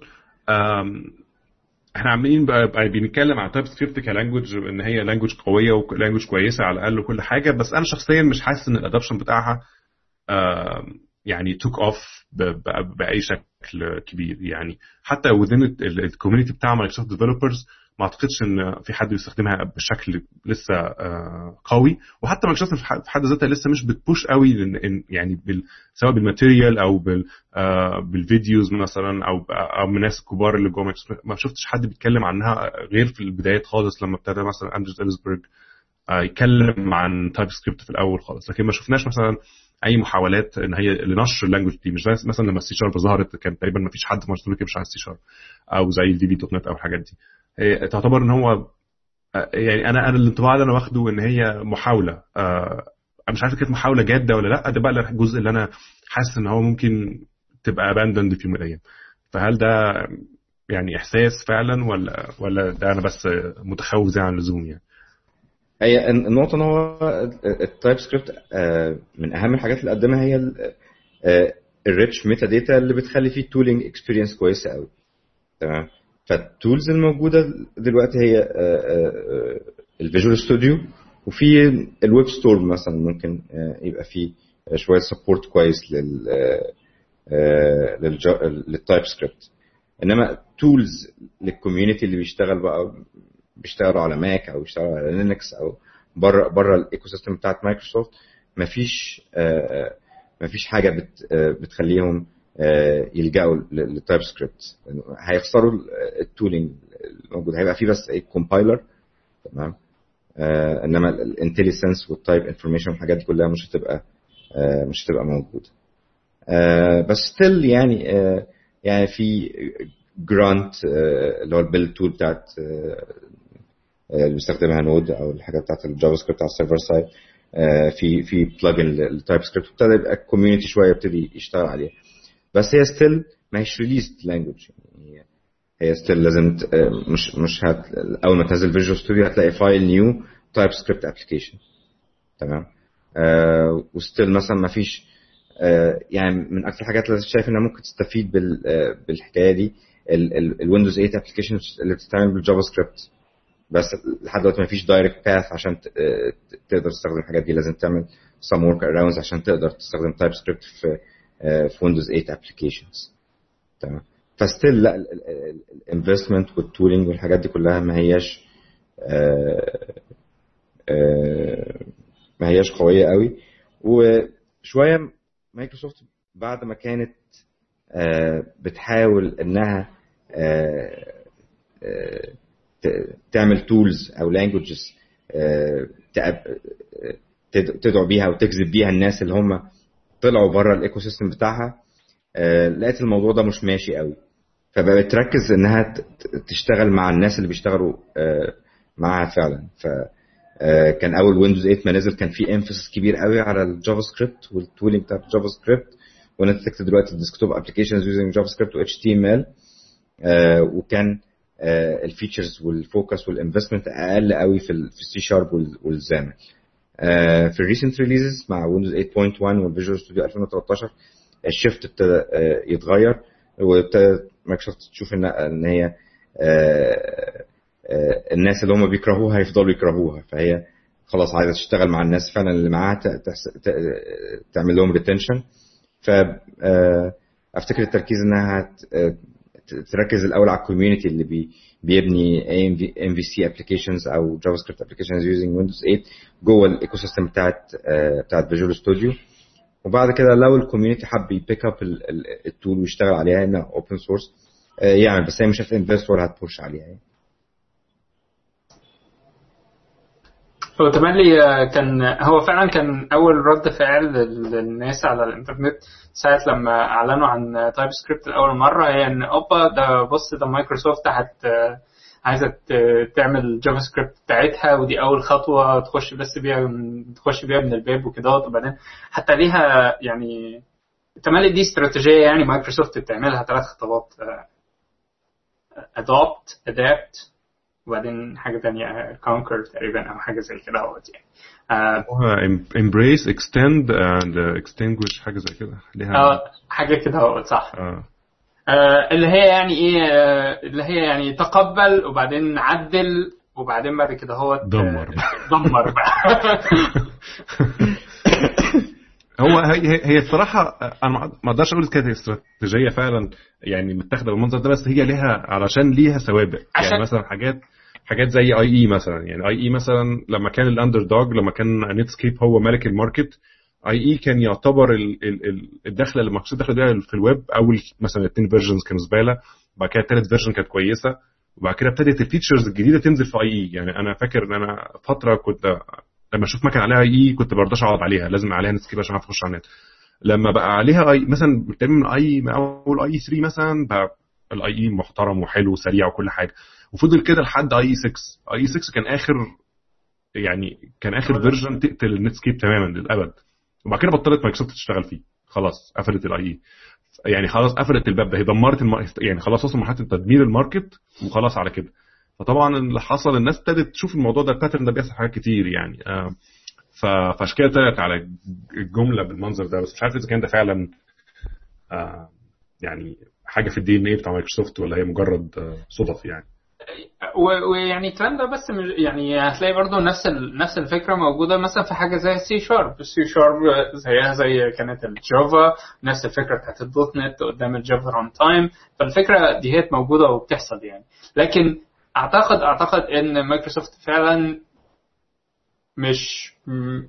إحنا عاملين بقى بنتكلم عن TypeScript ك language إن هي language قوية و language كويسة على الأقل وكل حاجة بس أنا شخصيا مش حاسس إن ال adoption بتاعها يعني took off بأي شكل كبير. يعني حتى within ال community بتاع مايكروسوفت developers ما أعتقدش إن في حد بيستخدمها بشكل لسه قوي. وحتى مايكروسوفت في حد ذاتها لسه مش بت push قوي يعني بال سواء بال material أو بال بال videos مثلا أو أو من الناس الكبار اللي جوه ما شفتش حد بيتكلم عنها غير في البدايات خالص لما ابتدى مثلا اندرس هيلسبرج يتكلم عن TypeScript في الأول خالص. لكن ما شفناش مثلا أي محاولات إن هي لنشر ال language دي. مش زي مثلا لما السي شارب ظهرت كان تقريبا ما فيش حد مايكروسوفت بيمشي على السي شارب أو زي ال VB.NET أو الحاجات دي. تعتبر إن هو يعني أنا أنا الانطباع اللي أنا واخده إن هي محاولة. أنا مش عارف كانت محاولة جادة ولا لأ ده بقى الجزء اللي أنا حاسس إن هو ممكن تبقى abandoned في يوم من الأيام. فهل ده يعني إحساس فعلا ولا ولا ده أنا بس متخوف زيادة عن اللزوم يعني؟ هي النقطة إن هو ال TypeScript من أهم الحاجات اللي قدمها هي ال rich metadata اللي بتخلي فيه tooling experience كويسة قوي تمام؟ فال tools الموجودة دلوقتي هي ال Visual Studio وفي ال Web Store مثلا ممكن يبقى فيه شوية support كويس لل لل TypeScript إنما tools لل community اللي بيشتغل بقى بيشتغلوا على Mac أو بيشتغلوا على Linux أو بره بره ال ecosystem بتاعت مايكروسوفت مفيش مفيش حاجة بت بتخليهم يلجأوا لل TypeScript هيخسروا ال tooling الموجود. هيبقى فيه بس إيه compiler تمام؟ إنما ال IntelliSense وال type information والحاجات دي كلها مش هتبقى مش هتبقى موجوده بس still يعني يعني في Grunt اللي هو ال build tool بتاعت اللي بيستخدمها Node أو الحاجة بتاعت ال JavaScript على ال server side. في في plugin لل TypeScript ابتدى يبقى ال community شوية يبتدي يشتغل عليها بس هي still ما هيش released language يعني هي still لازم مش مش هت أول ما تنزل Visual Studio هتلاقي file new TypeScript application تمام؟ آه و still مثلا ما فيش آه يعني من أكثر الحاجات اللي شايف إنها ممكن تستفيد بال آه بالحكاية دي ال Windows 8 application اللي بتتعمل بال JavaScript بس لحد دلوقتي ما فيش direct path عشان تقدر تستخدم الحاجات دي. لازم تعمل some work arounds عشان تقدر تستخدم TypeScript في في Windows 8 applications تمام. ف still لا ال investment وال tooling والحاجات دي كلها ما هياش ما هياش قوية قوي. وشوية مايكروسوفت بعد ما كانت بتحاول إنها تعمل tools أو languages تدعو بيها وتجذب بيها الناس اللي هم طلعوا بره ال ecosystem بتاعها لقيت الموضوع ده مش ماشي قوي. فبقت تركز إنها تشتغل مع الناس اللي بيشتغلوا معاها فعلا. ف كان أول Windows 8 ما نزل كان في emphasis كبير قوي على ال JavaScript وال tooling بتاع ال JavaScript. وان انت تكتب دلوقتي desktop applications using JavaScript و HTML وكان ال features وال focus وال investment أقل قوي في السي شارب والزامل في ال recent releases مع Windows 8.1 وال Visual Studio 2013 ال shift ابتدى يتغير وابتدى مايكروسوفت تشوف إن إن هي الناس اللي هم بيكرهوها هيفضلوا يكرهوها. فهي خلاص عايزة تشتغل مع الناس فعلا اللي معاها تعمل لهم retention ف أفتكر التركيز إنها تركز الأول على ال community اللي بي بيبني MVC applications أو JavaScript applications using Windows 8 جوه ال ecosystem بتاعت بتاعت Visual Studio وبعد كده لو ال community حب ي pick up ال tool ويشتغل عليها إنها open source يعني بس هي مش هت invest ولا هت push عليها يعني. هو تملي كان هو فعلا كان أول رد فعل للناس على الإنترنت ساعة لما أعلنوا عن TypeScript لأول مرة هي إن أوبا ده بص ده مايكروسوفت هت عايزة تعمل JavaScript بتاعتها ودي أول خطوة تخش بس بيها تخش بيها من الباب وكده وبعدين حتى ليها يعني تملي دي استراتيجية يعني مايكروسوفت بتعملها ثلاث خطوات. adopt adapt وبعدين حاجة تانية conquer تقريبا أو حاجة زي كده أهوت يعني. uh, embrace extend and extinguish حاجة زي كده. ليها آه حاجة كده أهوت صح. آه. آه اللي هي يعني إيه آه اللي هي يعني تقبل وبعدين عدل وبعدين بعد كده هو دمر. دمر بقى. هو هي هي الصراحة أنا ما أقدرش أقول كانت استراتيجية فعلا يعني متاخدة بالمنظر ده بس هي ليها علشان ليها سوابق عشان- يعني مثلا حاجات حاجات زي IE مثلا. يعني IE مثلا لما كان ال underdog لما كان Netscape هو ملك ال market IE كان يعتبر ال- ال- ال- الدخلة اللي مقصود دخل بيها في الويب. أول مثلا اثنين versions كانوا زبالة وبعد كده الثالث version كانت كويسة وبعد كده ابتدت ال features الجديدة تنزل في IE. يعني أنا فاكر إن أنا فترة كنت لما أشوف مكنه عليها IE كنت ما برضاش أقعد عليها لازم عليها Netscape عشان أعرف أخش على النت. لما بقى عليها IE مثلا بالتالي من IE من أول IE 3 مثلا بقى ال IE محترم وحلو وسريع وكل حاجة. وفضل كده لحد IE 6 IE 6 كان آخر يعني كان آخر version تقتل ال Netscape تماما للأبد. وبعد كده بطلت مايكروسوفت تشتغل فيه. خلاص قفلت ال IE يعني خلاص قفلت الباب ده. هي دمرت الم... يعني خلاص وصلوا مرحله تدمير ال market وخلاص على كده. فطبعا اللي حصل الناس ابتدت تشوف الموضوع ده ال pattern ده بيحصل حاجات كتير يعني. فعشان كده طلعت على الجملة بالمنظر ده بس مش عارف إذا كان ده فعلا آه يعني حاجة في ال DNA بتاع مايكروسوفت ولا هي مجرد آه صدف يعني. ويعني الكلام ده بس يعني هتلاقي برضو نفس. نفس الفكرة موجودة مثلا في حاجة زي السي شارب السي شارب زيها زي كانت ال Java نفس الفكرة بتاعت ال .NET قدام ال Java runtime فالفكرة دي هي موجودة وبتحصل يعني. لكن اعتقد أعتقد إن مايكروسوفت فعلا مش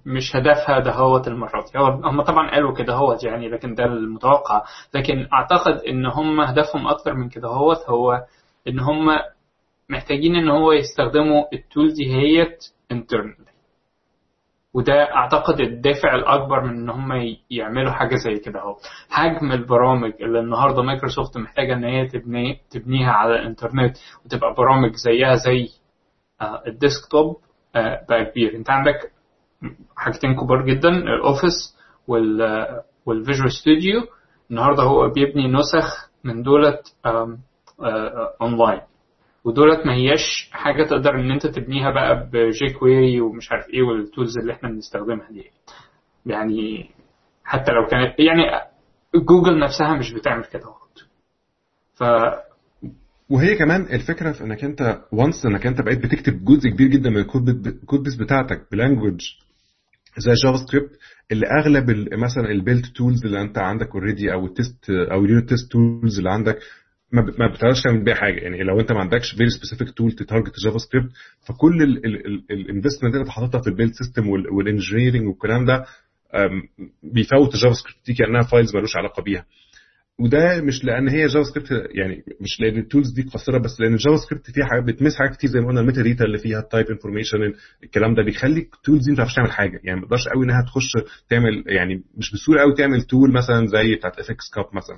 مش هدفها دهوت المرة دي هم طبعا قالوا كده هوت يعني لكن ده المتوقع. لكن أعتقد إن هم هدفهم أكتر من كده هوت هو إن هم محتاجين إن هو يستخدموا ال tools دي هيت internally. وده أعتقد الدافع الأكبر من إن هم يعملوا حاجة زي كده أهو. حجم البرامج اللي النهارده مايكروسوفت محتاجة إن هي تبني تبنيها على الإنترنت وتبقى برامج زيها زي آه، ال desktop آه، بقى كبير. أنت عندك حاجتين كبار جدا ال Office وال وال Visual Studio. النهارده هو بيبني نسخ من دولت آه، أونلاين. ودولت ما هياش حاجة تقدر إن أنت تبنيها بقى ب jQuery ومش عارف إيه وال tools اللي إحنا بنستخدمها دي يعني حتى لو كانت يعني جوجل نفسها مش بتعمل كده اهوت. ف وهي كمان الفكرة في إنك أنت once إنك أنت بقيت بتكتب جزء كبير جدا من ال code base بتاعتك ب language زي JavaScript اللي أغلب مثلا ال build tools اللي أنت عندك already أو ال test أو ال unit test tools اللي عندك ما ب- ما بتقدرش تعمل بيها حاجة. يعني لو انت ما عندكش very specific tool ت target JavaScript فكل ال investment اللي انت حاططها في ال build system وال engineering والكلام ده بيفوت ال JavaScript دي كأنها files ملوش علاقة بيها. وده مش لأن هي JavaScript يعني مش لأن ال tools دي قصيرة بس لأن ال JavaScript فيها حاجات بتمس حاجات كتير زي ما قلنا ال metadata اللي فيها ال type information الكلام ده. بيخلي ال tools دي ما تعرفش تعمل حاجة. يعني ما تقدرش قوي إنها تخش تعمل يعني مش بسهولة قوي تعمل tool مثلا زي بتاعت FxCop مثلا.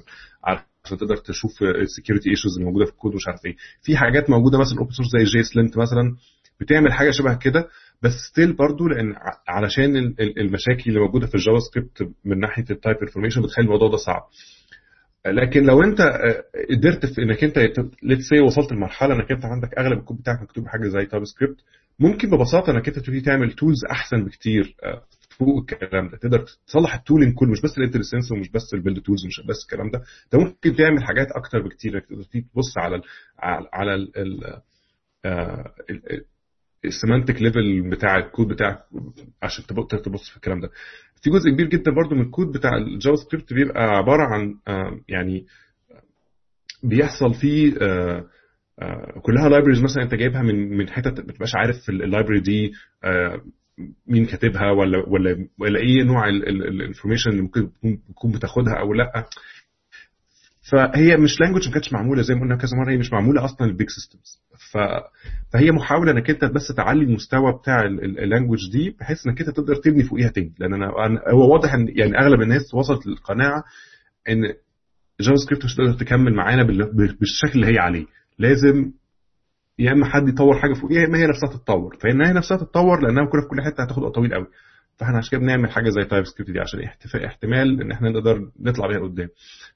عشان تقدر تشوف ال security issues اللي موجودة في الكود ومش عارف إيه. في حاجات موجودة مثلا open source زي JSLint مثلا بتعمل حاجة شبه كده بس still برضو لأن علشان ال- ال- المشاكل اللي موجودة في ال JavaScript من ناحية ال type information بتخلي الموضوع ده صعب. لكن لو أنت آه، قدرت في إنك أنت let's say وصلت لمرحلة إنك أنت عندك أغلب الكود بتاعك مكتوب بحاجة زي TypeScript ممكن ببساطة إنك أنت تبتدي تعمل tools أحسن بكتير آه، فوق الكلام ده. تقدر تصلح ال tooling كله مش بس ال IntelliSense ومش بس ال build tools ومش بس الكلام ده. انت ممكن تعمل حاجات أكتر بكتير انك تقدر تبص على ال على ال ال آه، ال semantic level بتاع الكود بتاعك عشان تبص في الكلام ده. في جزء كبير جدا برضو من الكود بتاع ال JavaScript بيبقى عبارة عن آه، يعني بيحصل فيه آه، كلها libraries مثلا انت جايبها من من حتت ما تبقاش عارف ال library دي مين كاتبها ولا ولا ولا إيه نوع ال information اللي ممكن تكون- بتاخدها أو لأ. فهي مش language ما كانتش معمولة زي ما قلنا كذا مرة هي مش معمولة أصلا لل big systems. فهي محاولة إنك أنت بس تعلي المستوى بتاع ال language دي بحيث إنك أنت تقدر تبني فوقيها تاني. لأن أنا هو واضح إن يعني أغلب الناس وصلت للقناعة إن JavaScript مش هتقدر تكمل معانا بال- بالشكل اللي هي عليه. لازم يا إما حد يطور حاجة فوقيها يا إما هي نفسها تتطور. فإن هي نفسها تتطور لأنها كل في كل حتة هتاخد وقت طويل قوي فإحنا عشان كده بنعمل حاجة زي TypeScript دي عشان احتمال إن إحنا نقدر نطلع بيها لقدام.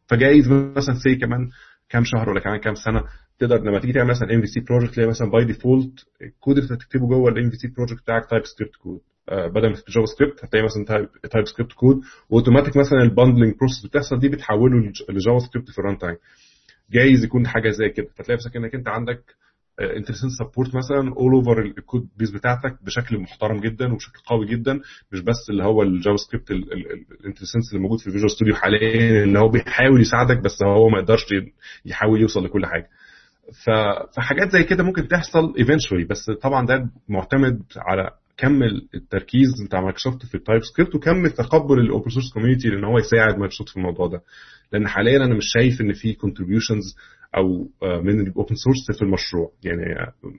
فجايز مثلا say كمان كام شهر ولا كمان كام سنة تقدر لما تيجي تعمل مثلا MVC project تلاقي مثلا by default ال code اللي أنت تكتبه جوه ال MVC project بتاعك TypeScript code بدل ما تكتب JavaScript هتلاقي مثلا TypeScript code و automatic مثلا ال bundling process بتحصل دي بتحوله لج- ل JavaScript في ال runtime جايز يكون حاجة زي كده. فتلاقي نفسك إنك أنت عندك IntelliSense support مثلا all over ال code base بتاعتك بشكل محترم جدا وبشكل قوي جدا مش بس اللي هو ال JavaScript ال IntelliSense اللي موجود في Visual Studio حاليا اللي هو بيحاول يساعدك بس هو ما يقدرش يحاول يوصل لكل حاجة. فحاجات زي كده ممكن تحصل eventually بس طبعا ده معتمد على كم التركيز بتاع مايكروسوفت في ال TypeScript وكم تقبل ال open source community ان هو يساعد مايكروسوفت في الموضوع ده. لأن حاليا أنا مش شايف إن في contributions أو من ال open source في المشروع. يعني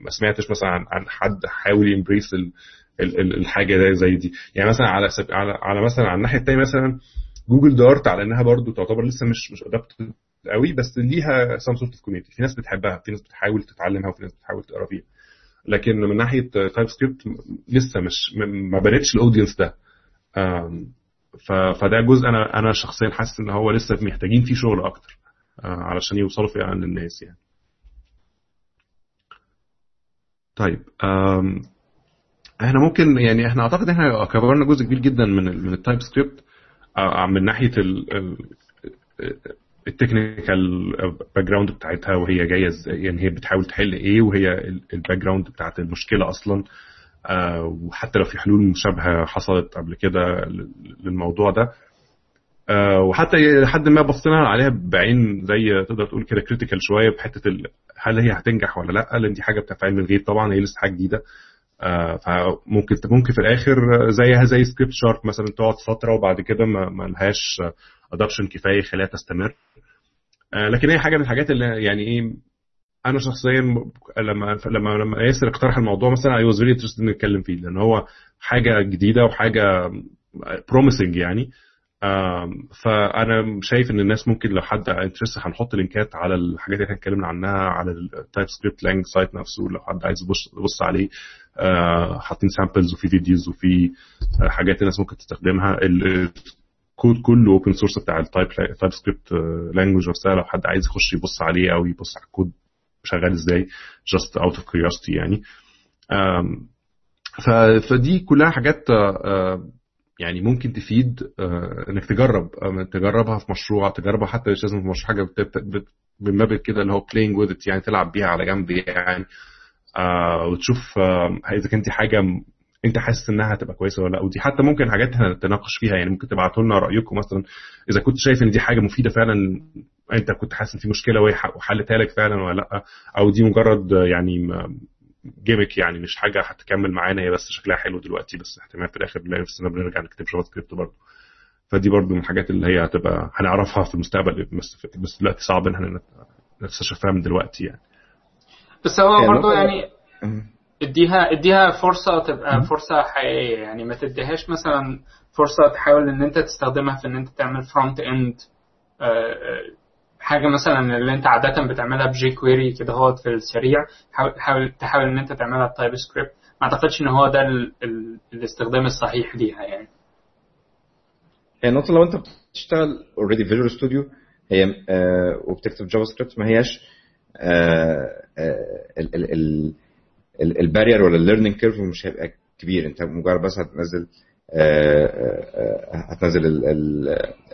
ما سمعتش مثلا عن حد حاول ي embrace الحاجة زي زي دي. يعني مثلا على على على مثلا على الناحية الثانية مثلا Google Dart على إنها برضو تعتبر لسه مش مش adopted قوي بس ليها some sort community في ناس بتحبها في ناس بتحاول تتعلمها وفي ناس بتحاول تقرا فيها. لكن من ناحية TypeScript لسه مش ما بنتش ال audience ده. فده جزء أنا أنا شخصيا حاسس إن هو لسه محتاجين فيه شغل أكتر علشان يوصلوا فعلا للناس يعني. طيب إحنا ممكن يعني إحنا أعتقد إحنا كفرنا جزء كبير جدا من من ال TypeScript من ناحية ال technical background بتاعتها وهي جاية يعني هي بتحاول تحل إيه؟ وهي ال background بتاعت المشكلة أصلا. آه وحتى لو في حلول مشابهة حصلت قبل كده للموضوع ده. آه وحتى لحد ما بصينا عليها بعين زي تقدر تقول كده critical شوية بحتة هل هي هتنجح ولا لأ؟ لأن دي حاجة بتاعت علم الغيب طبعا هي لسه حاجة جديدة. آه فممكن ممكن في الآخر زيها زي سكريبت شارك مثلا تقعد فترة وبعد كده ما لهاش adoption كفاية يخليها تستمر. آه لكن هي حاجة من الحاجات اللي يعني إيه أنا شخصيا لما لما لما ياسر اقترح الموضوع مثلا I was very interested نتكلم فيه لأن هو حاجة جديدة وحاجة promising يعني. فأنا شايف إن الناس ممكن لو حد interested هنحط لينكات على الحاجات اللي إحنا اتكلمنا عنها على ال TypeScript lang site نفسه. لو حد عايز يبص يبص عليه حاطين samples وفي فيديوز وفي حاجات الناس ممكن تستخدمها. الكود كله open source بتاع ال Type TypeScript language نفسها لو حد عايز يخش يبص عليه أو يبص على الكود شغال إزاي just out of curiosity يعني. فدي كلها حاجات يعني ممكن تفيد إنك تجرب تجربها في مشروع تجربها حتى مش لازم في مشروع حاجة من كده اللي هو with it يعني تلعب بيها على جنب يعني. وتشوف إذا كانت حاجة انت حاسس انها هتبقى كويسة ولا لا؟ ودي حتى ممكن حاجات نتناقش فيها يعني ممكن تبعتوا لنا رأيكم. مثلا إذا كنت شايف إن دي حاجة مفيدة فعلا أنت كنت حاسس إن في مشكلة وحلتها لك فعلا ولا لأ؟ أو دي مجرد يعني gimmick يعني مش حاجة هتكمل معانا هي بس شكلها حلو دلوقتي بس احتمال في الآخر نلاقي نفسنا بنرجع نكتب JavaScript برضه. فدي برضه من الحاجات اللي هي هتبقى هنعرفها في المستقبل بس بس دلوقتي صعب إن إحنا نكتشفها من دلوقتي يعني. بس هو برضه يعني اديها اديها فرصة تبقى فرصة حقيقية. يعني ما تديهاش مثلا فرصة تحاول إن أنت تستخدمها في إن أنت تعمل front end حاجة مثلا اللي أنت عاده بتعملها ب jQuery كده هو في السريع. حاول تحاول إن أنت تعملها ب TypeScript ما أعتقدش إن هو ده ال ال الاستخدام الصحيح ليها يعني. هي النقطة لو أنت بتشتغل already Visual Studio هي آه وبتكتب JavaScript ما هياش آه آه ال ال ال ال barrier ولا ال learning curve مش هيبقى كبير. انت مجرد بس هتنزل هتنزل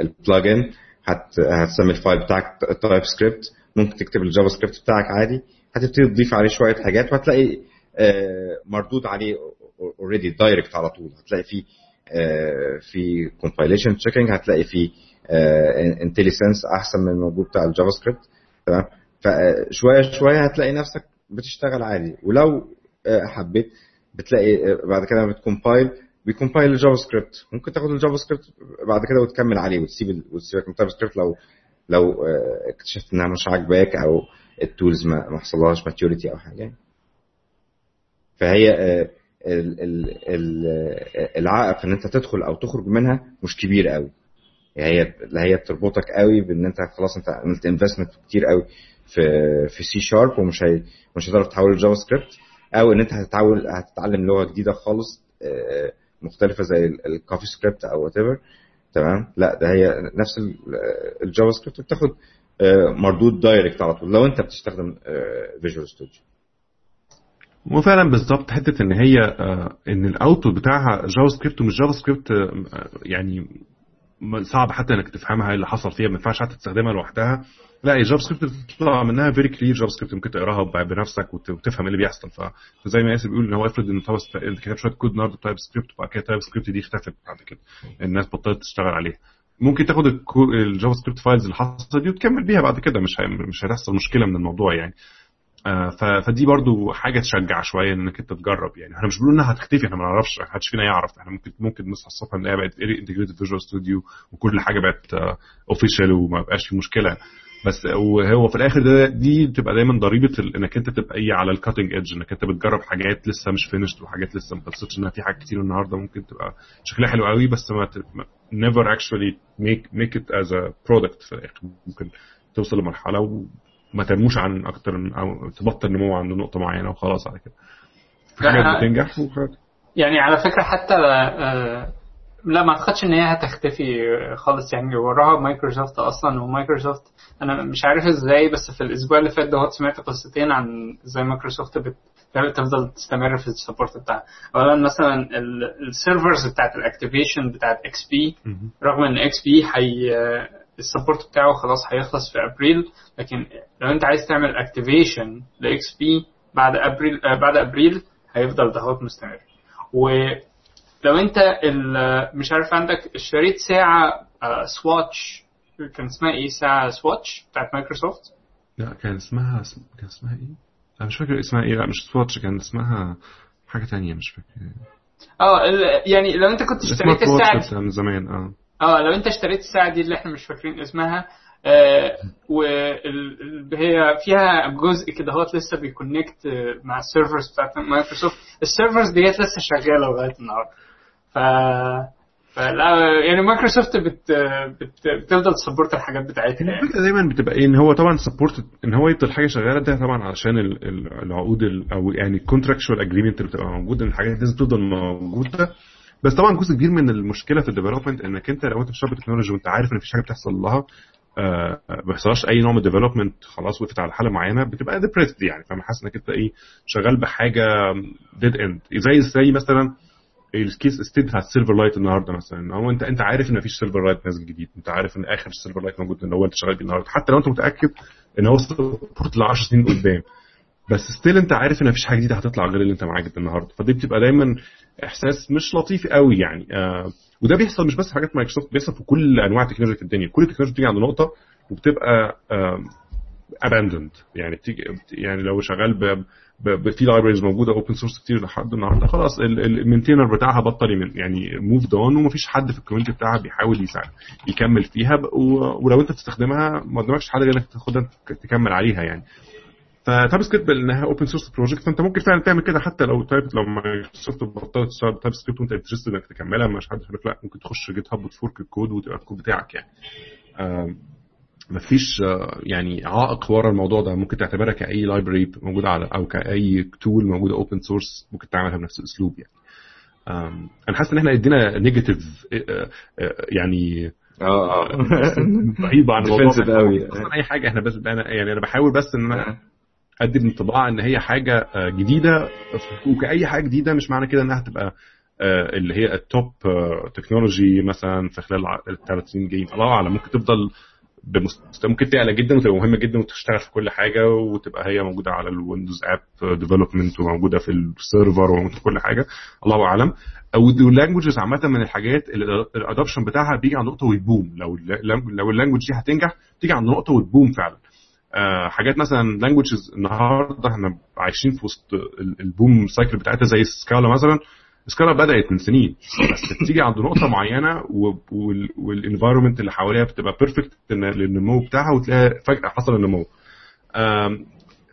ال plugin هتسمي ال file بتاعك TypeScript ممكن تكتب ال JavaScript بتاعك عادي. هتبتدي تضيف عليه شوية حاجات وهتلاقي مردود عليه already direct على طول. هتلاقي فيه في compilation checking هتلاقي فيه IntelliSense أحسن من الموجود بتاع ال JavaScript. تمام؟ فشويه شوية هتلاقي نفسك بتشتغل عادي. ولو حبيت بتلاقي بعد كده بت compile بي compile ال JavaScript. ممكن تاخد ال JavaScript بعد كده وتكمل عليه وتسيب وتسيبك من ال TypeScript لو لو اكتشفت إنها مش عاجباك أو ال tools ما ما حصلهاش maturity أو حاجة. فهي العائق إن أنت تدخل أو تخرج منها مش كبير قوي هي هي بتربطك قوي بإن أنت خلاص أنت عملت investment كتير قوي في في سي شارب ومش هي مش هتعرف تحول ال JavaScript أو إن أنت هتتعود هتتعلم لغة جديدة خالص مختلفة زي ال CoffeeScript أو whatever تمام؟ لا ده هي نفس ال JavaScript بتاخد مردود direct على طول لو أنت بتستخدم Visual Studio وفعلا بالظبط حتة إن هي إن ال output بتاعها JavaScript ومش JavaScript يعني صعب حتى إنك تفهمها اللي حصل فيها ما ينفعش حتى تستخدمها لوحدها. لا ال JavaScript بتطلع منها very clear JavaScript ممكن تقراها بنفسك وتفهم اللي بيحصل. فزي ما ياسر بيقول إن هو افرض إن انت كتبت شوية كود النهارده TypeScript وبعد كده TypeScript دي اختفت بعد كده. الناس بطلت تشتغل عليها. ممكن تاخد ال JavaScript files اللي حصلت دي وتكمل بيها بعد كده مش مش هتحصل مشكلة من الموضوع يعني. فدي برضو حاجة تشجع شوية إنك أنت تجرب. يعني إحنا مش بنقول إنها هتختفي إحنا ما نعرفش محدش فينا يعرف. إحنا ممكن ممكن نصحى الصبح نلاقيها بقت integrated Visual Studio وكل حاجة بقت official وما بقاش في مشكلة. بس وهو في الآخر ده دي بتبقى دايما ضريبة إنك أنت تبقى إيه على ال cutting edge إنك أنت بتجرب حاجات لسه مش finished وحاجات لسه ما خلصتش إنها في حاجات كتير النهارده ممكن تبقى شكلها حلو قوي بس may never actually make make it as a product في الآخر. ممكن توصل لمرحلة وما تنموش عن أكتر من أو تبطل نمو عند نقطة معينة وخلاص على كده. في حاجات بتنجح؟ يعني على فكرة حتى لا ما أعتقدش إن هي هتختفي خالص يعني. وراها مايكروسوفت أصلا ومايكروسوفت أنا مش عارف إزاي بس في الأسبوع اللي فات ده سمعت قصتين عن إزاي مايكروسوفت تفضل تستمر في ال support بتاعها. اولا مثلا ال servers بتاعت ال activation بتاعت XP رغم إن XP ال support بتاعه خلاص هيخلص في ابريل لكن لو انت عايز تعمل activation ل XP بعد ابريل بعد ابريل هيفضل دهوت مستمر. و لو انت مش عارف عندك اشتريت ساعة Swatch كان اسمها إيه؟ ساعة Swatch بتاعت مايكروسوفت لا كان اسمها كان اسمها إيه؟ أنا مش فاكر اسمها إيه لا مش Swatch كان اسمها حاجة تانية مش فاكر. آه يعني لو انت كنت اشتريت الساعة دي من زمان آه. آه لو انت اشتريت الساعة دي اللي إحنا مش فاكرين اسمها آه وهي فيها جزء كده هوت لسه بي connect مع ال servers بتاعت مايكروسوفت. ال servers ديت لسه شغالة لغاية النهارده. ف فلا يعني مايكروسوفت بت... بت... بتفضل ت support الحاجات بتاعتها يعني الفكرة دايما بتبقى إيه إن هو طبعا support إن هو يفضل حاجة شغالة ده طبعا علشان العقود ال... أو يعني ال contractual agreement اللي بتبقى موجودة إن الحاجات دي لازم تفضل موجودة. بس طبعا جزء كبير من المشكلة في ال development إنك أنت لو أنت بتشتغل بال technology وأنت عارف إن مفيش حاجة بتحصل لها آه ما بيحصلهاش أي نوع من ال development خلاص وقفت على حالة معينة بتبقى depressed يعني. فانا حاسس إنك أنت إيه شغال بحاجة dead end زي زي مثلا ال case study بتاعت Silverlight النهارده مثلا. هو انت أنت عارف إن مفيش Silverlight نازل جديد. أنت عارف إن آخر Silverlight موجود إن هو أنت شغال بيه النهارده. حتى لو أنت متأكد إن هو support ل 10 سنين قدام. بس still انت عارف ان مفيش حاجة جديدة هتطلع غير اللي انت معاك النهارده. فدي بتبقى دايما إحساس مش لطيف قوي يعني. آه وده بيحصل مش بس حاجات مايكروسوفت بيحصل في كل أنواع التكنولوجيا في الدنيا. كل التكنولوجيا بتيجي عند نقطة وبتبقى آه abandoned يعني بتيجي يعني لو شغال ب في libraries موجودة open source كتير لحد النهارده خلاص ال maintainer بتاعها بطل يعني move on ومفيش حد في ال community بتاعها بيحاول يساعد يكمل فيها. ولو انت بتستخدمها ما قدامكش حل غير انك تاخدها تكمل عليها يعني. ف TypeScript لانها open source project فأنت ممكن فعلا تعمل كده حتى لو type لو مايكروسوفت بطلت تشتغل TypeScript وأنت interested إنك تكملها مش حد يقول لا ممكن تخش GitHub وت fork ال code وتبقى الكود بتاعك يعني. مفيش يعني عائق ورا الموضوع ده. ممكن تعتبرها كأي library موجودة على أو كأي tool موجودة open source ممكن تعملها بنفس الأسلوب يعني. أنا حاسس إن إحنا إدينا negative يعني آه آه. رهيبه عن الموضوع. قوي. أي حاجة إحنا بس أنا يعني أنا بحاول بس إن أنا ادي انطباع إن هي حاجة جديدة. وكاي حاجة جديدة مش معنى كده إنها تبقى اللي هي ال top technology مثلا في خلال الثلاث سنين جايين الله أعلم ممكن تفضل بمست... ممكن تعلى جدا وتبقى مهمة جدا وتشتغل في كل حاجة وتبقى هي موجودة على ال Windows app development وموجودة في ال server وموجودة في كل حاجة. الله أعلم. وال languages عامة من الحاجات ال adoption بتاعها بيجي عند نقطة وي boom لو لو ال language دي هتنجح تيجي عند نقطة وت boom فعلا. آه حاجات مثلا languages النهارده إحنا عايشين في وسط ال boom cycle بتاعتها زي Scala مثلا. Scala بدأت من سنين بس بتيجي عند نقطة معينة وال environment اللي حواليها بتبقى perfect للنمو بتاعها وتلاقي فجأة حصل النمو.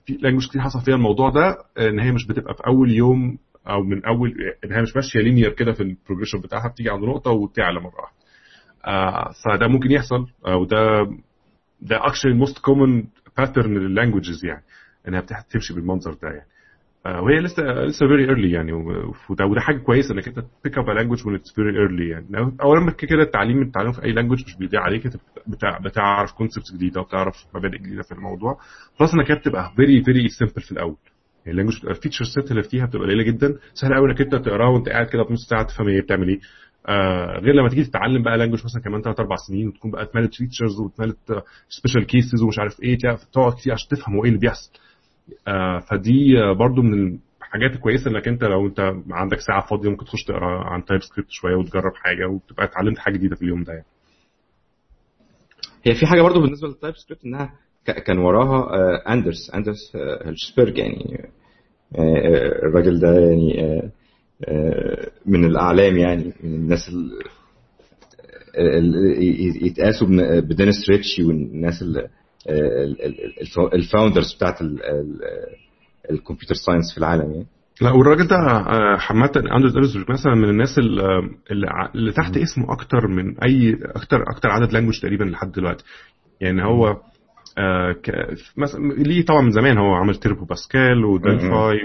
في language كتير حصل فيها الموضوع ده إن هي مش بتبقى في أول يوم أو من أول ان هي مش ماشية linear كده في ال progression بتاعها بتيجي عند نقطة وتعلى مرة واحدة. آه فده ممكن يحصل وده ده actually ال most common pattern لل languages يعني إنها بتمشي بالمنظر ده يعني. آه وهي لسه لسه very early يعني وده, حاجة كويسة إنك أنت pick up language when it's very early يعني. اولا كده التعليم التعليم في أي language مش بيضيع عليك أنت بتعرف concepts جديدة وبتعرف مبادئ جديدة في الموضوع. plus إنك بتبقى very very simple في الأول. يعني ال language بتبقى ال feature set اللي فيها بتبقى قليلة جدا سهل قوي إنك أنت تقراها وأنت قاعد كده في نص ساعة تفهم هي بتعمل إيه. آه غير لما تيجي تتعلم بقى language مثلا كمان 3 4 سنين وتكون بقى اتملت features واتملت special cases ومش عارف إيه تقعد كتير عشان تفهم هو إيه اللي بيحصل آه فدي برضو من الحاجات الكويسة إنك أنت لو أنت عندك ساعة فاضية ممكن تخش تقرأ عن TypeScript شوية وتجرب حاجة وتبقى اتعلمت حاجة جديدة في اليوم ده يعني. هي في حاجة برضو بالنسبة لل TypeScript إنها كان وراها Anders Anders Hejlsberg يعني الراجل ده يعني من الأعلام يعني من الناس اللي يتقاسوا ب Dennis Ritchie والناس ال founders بتاعت ال computer science في العالم يعني. لا والراجل ده عامة Anders Hejlsberg مثلا من الناس اللي, اللي تحت اسمه أكتر من أي أكتر أكتر عدد language تقريبا لحد دلوقتي. يعني هو آه ك... مثلا ليه طبعا من زمان هو عمل تيربو باسكال ودلفاي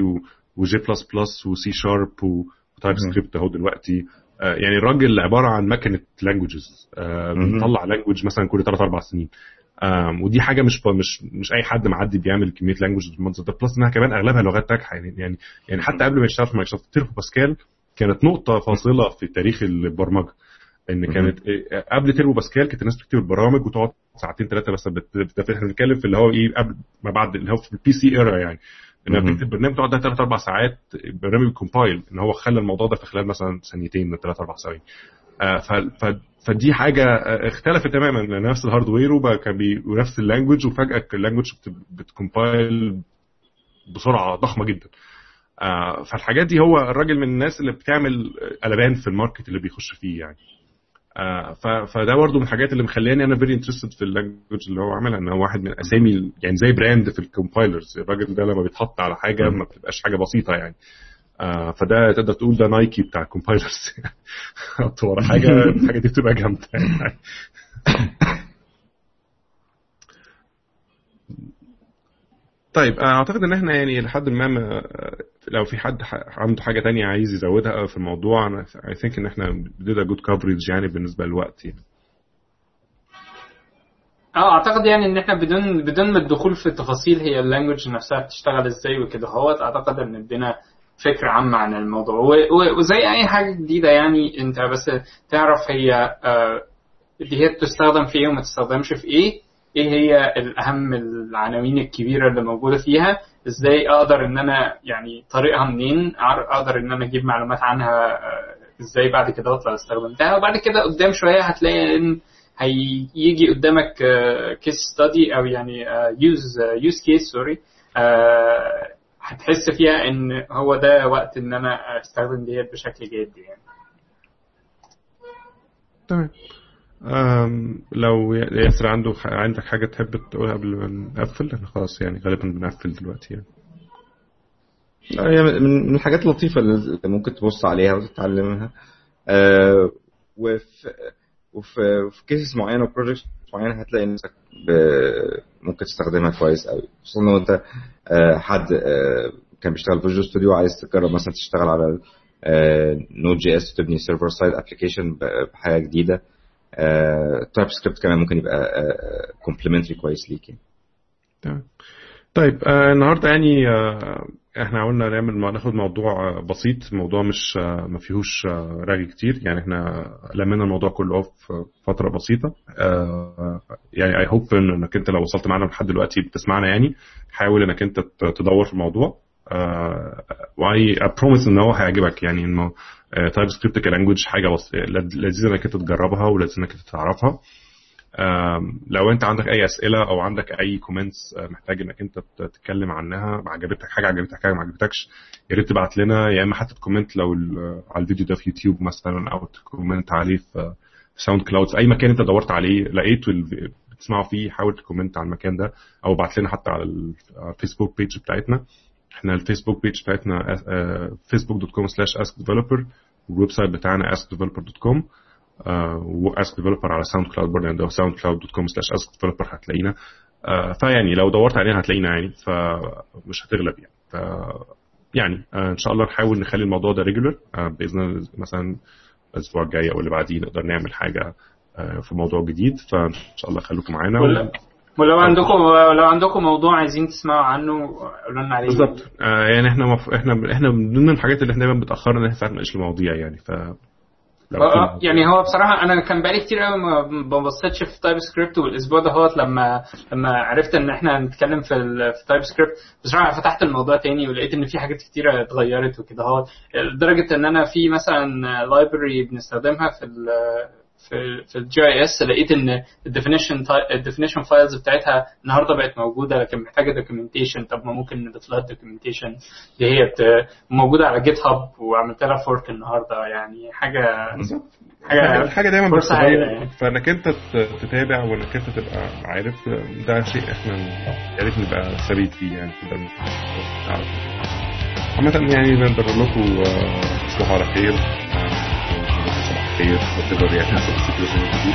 وجي بلس بلس وسي شارب وتايب سكريبت أهو دلوقتي. آه يعني الراجل عبارة عن مكنة languages بيطلع language مثلا كل 3 4 سنين. ودي حاجة مش مش مش أي حد معدي بيعمل كمية language بالمنظر ده. plus إنها كمان أغلبها لغات ناجحه يعني يعني يعني حتى قبل ما يشتغل في Microsoft Turbo Pascal كانت نقطة فاصلة في تاريخ البرمجة. إن كانت قبل Turbo Pascal كانت الناس بتكتب البرامج وتقعد ساعتين ثلاثة بس إحنا بنتكلم في اللي هو إيه قبل ما بعد اللي هو في ال PC era يعني. انها بتكتب برنامج تقعد ثلاث أربع ساعات برنامج compile إن هو خلى الموضوع ده في خلال مثلا ثانيتين من ثلاث أربع ثواني فدي حاجة اختلفت تماما. نفس ال hardware وبقى كان ونفس ال language وفجأة ال language بت compile بسرعة ضخمة جدا. فالحاجات دي هو الراجل من الناس اللي بتعمل قلبان في ال market اللي بيخش فيه يعني. فده برضه من الحاجات اللي مخلياني أنا very interested في ال language اللي هو عاملها إن هو واحد من أسامي يعني زي brand في ال compilers الراجل ده لما بيتحط على حاجة ما بتبقاش حاجة بسيطة يعني. آه فده تقدر تقول ده Nike بتاع ال compilers حط ورا حاجة الحاجة دي بتبقى جامدة. يعني طيب أعتقد إن إحنا يعني لحد ما لو في حد عنده حاجة تانية عايز يزودها في الموضوع أنا اي ثينك إن إحنا did a good يعني بالنسبة للوقت يعني. آه أعتقد يعني إن إحنا بدون بدون ما الدخول في التفاصيل هي اللانجوج نفسها بتشتغل إزاي وكده هوت أعتقد إن ادينا فكرة عامة عن الموضوع. وزي أي حاجة جديدة يعني أنت بس تعرف هي اللي هي بتستخدم في إيه وما تستخدمش في إيه. إيه هي الأهم العناوين الكبيرة اللي موجودة فيها؟ إزاي أقدر إن أنا يعني طريقها منين؟ أقدر إن أنا أجيب معلومات عنها إزاي بعد كده لو استخدمتها؟ وبعد كده قدام شوية هتلاقي إن هيجي قدامك case study أو يعني use use case sorry هتحس فيها ان هو ده وقت ان أنا استخدم ديت بشكل جدي يعني. تمام لو ياسر عنده عندك حاجة تحب تقولها قبل ما نقفل؟ إحنا خلاص يعني غالبا بنقفل دلوقتي يعني. هي من الحاجات اللطيفة اللي ممكن تبص عليها وتتعلمها. أه وفي وفي في cases معينة و projects معينة هتلاقي نفسك ممكن تستخدمها كويس قوي خصوصا لو أنت أه حد أه كان بيشتغل في Visual Studio وعايز تجرب مثلا تشتغل على Node.js تبني server side application بحاجة جديدة. TypeScript كمان ممكن يبقى complementary كويس ليك يعني. تمام. طيب آه النهارده يعني آه إحنا قلنا نعمل ناخد موضوع بسيط. موضوع مش آه ما فيهوش آه رغي كتير. يعني إحنا لمينا الموضوع كله في فترة بسيطة. آه يعني I hope إنك أنت لو وصلت معانا لحد دلوقتي بتسمعنا يعني حاول إنك أنت تدور في الموضوع. آه و I promise إن هو هيعجبك. يعني انه TypeScript ك language حاجة لذيذة إنك أنت تجربها ولذيذة إنك أنت تعرفها. لو أنت عندك أي أسئلة أو عندك أي comments محتاج إنك أنت تتكلم عنها عجبتك حاجة عجبتك حاجة ما عجبتكش يا ريت تبعت لنا يا إما حتى ت comment لو على الفيديو ده في يوتيوب مثلا أو ت comment عليه في SoundCloud في أي مكان أنت دورت عليه لقيته بتسمعه فيه حاول ت comment على المكان ده أو ابعت لنا حتى على ال Facebook page بتاعتنا. إحنا ال Facebook page بتاعتنا Facebook dot com slash askdeveloper وال website بتاعنا askdeveloper.com و askdeveloper على SoundCloud برضه عند SoundCloud dot com slash askdeveloper هتلاقينا uh, فيعني لو دورت علينا هتلاقينا يعني فمش هتغلب يعني. ف يعني uh, إن شاء الله نحاول نخلي الموضوع ده regular uh, بإذن الله مثلا الأسبوع الجاي أو اللي بعديه نقدر نعمل حاجة في موضوع جديد. فإن شاء الله خليكم معانا. ولو عندكم لو عندكم موضوع عايزين تسمعوا عنه قولوا لنا عليه. بالظبط. آه يعني إحنا مف... إحنا إحنا من ضمن الحاجات اللي إحنا دايما بتأخرنا إن إحنا ساعات نناقش المواضيع يعني ف آه، آه، يعني هو بصراحة أنا كان بقالي كتير قوي ما بصيتش في TypeScript والأسبوع ده هو لما لما عرفت إن إحنا هنتكلم في ال في TypeScript بصراحة فتحت الموضوع تاني ولقيت إن في حاجات كتيره اتغيرت وكده. هو لدرجة إن أنا في مثلا library بنستخدمها في ال في في ال GIS لقيت إن ال definition ال definition files بتاعتها النهارده بقت موجودة لكن محتاجة documentation طب ما ممكن نضيف لها ال documentation دي هي موجودة على GitHub وعملت لها fork النهارده يعني حاجة حاجة الحاجة دايما فرصة هايلة بتتغير يعني. فإنك أنت تتابع وإنك أنت تبقى عارف ده شيء إحنا يا ريت نبقى ثابت فيه يعني. عامة يعني نقدر نقول لكم آه، تصبحوا على خير. آه، صباح الخير whatever يعني حسب السيتويشن الجديد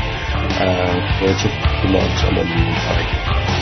ونشوفكم ان شاء الله الأسبوع الجاي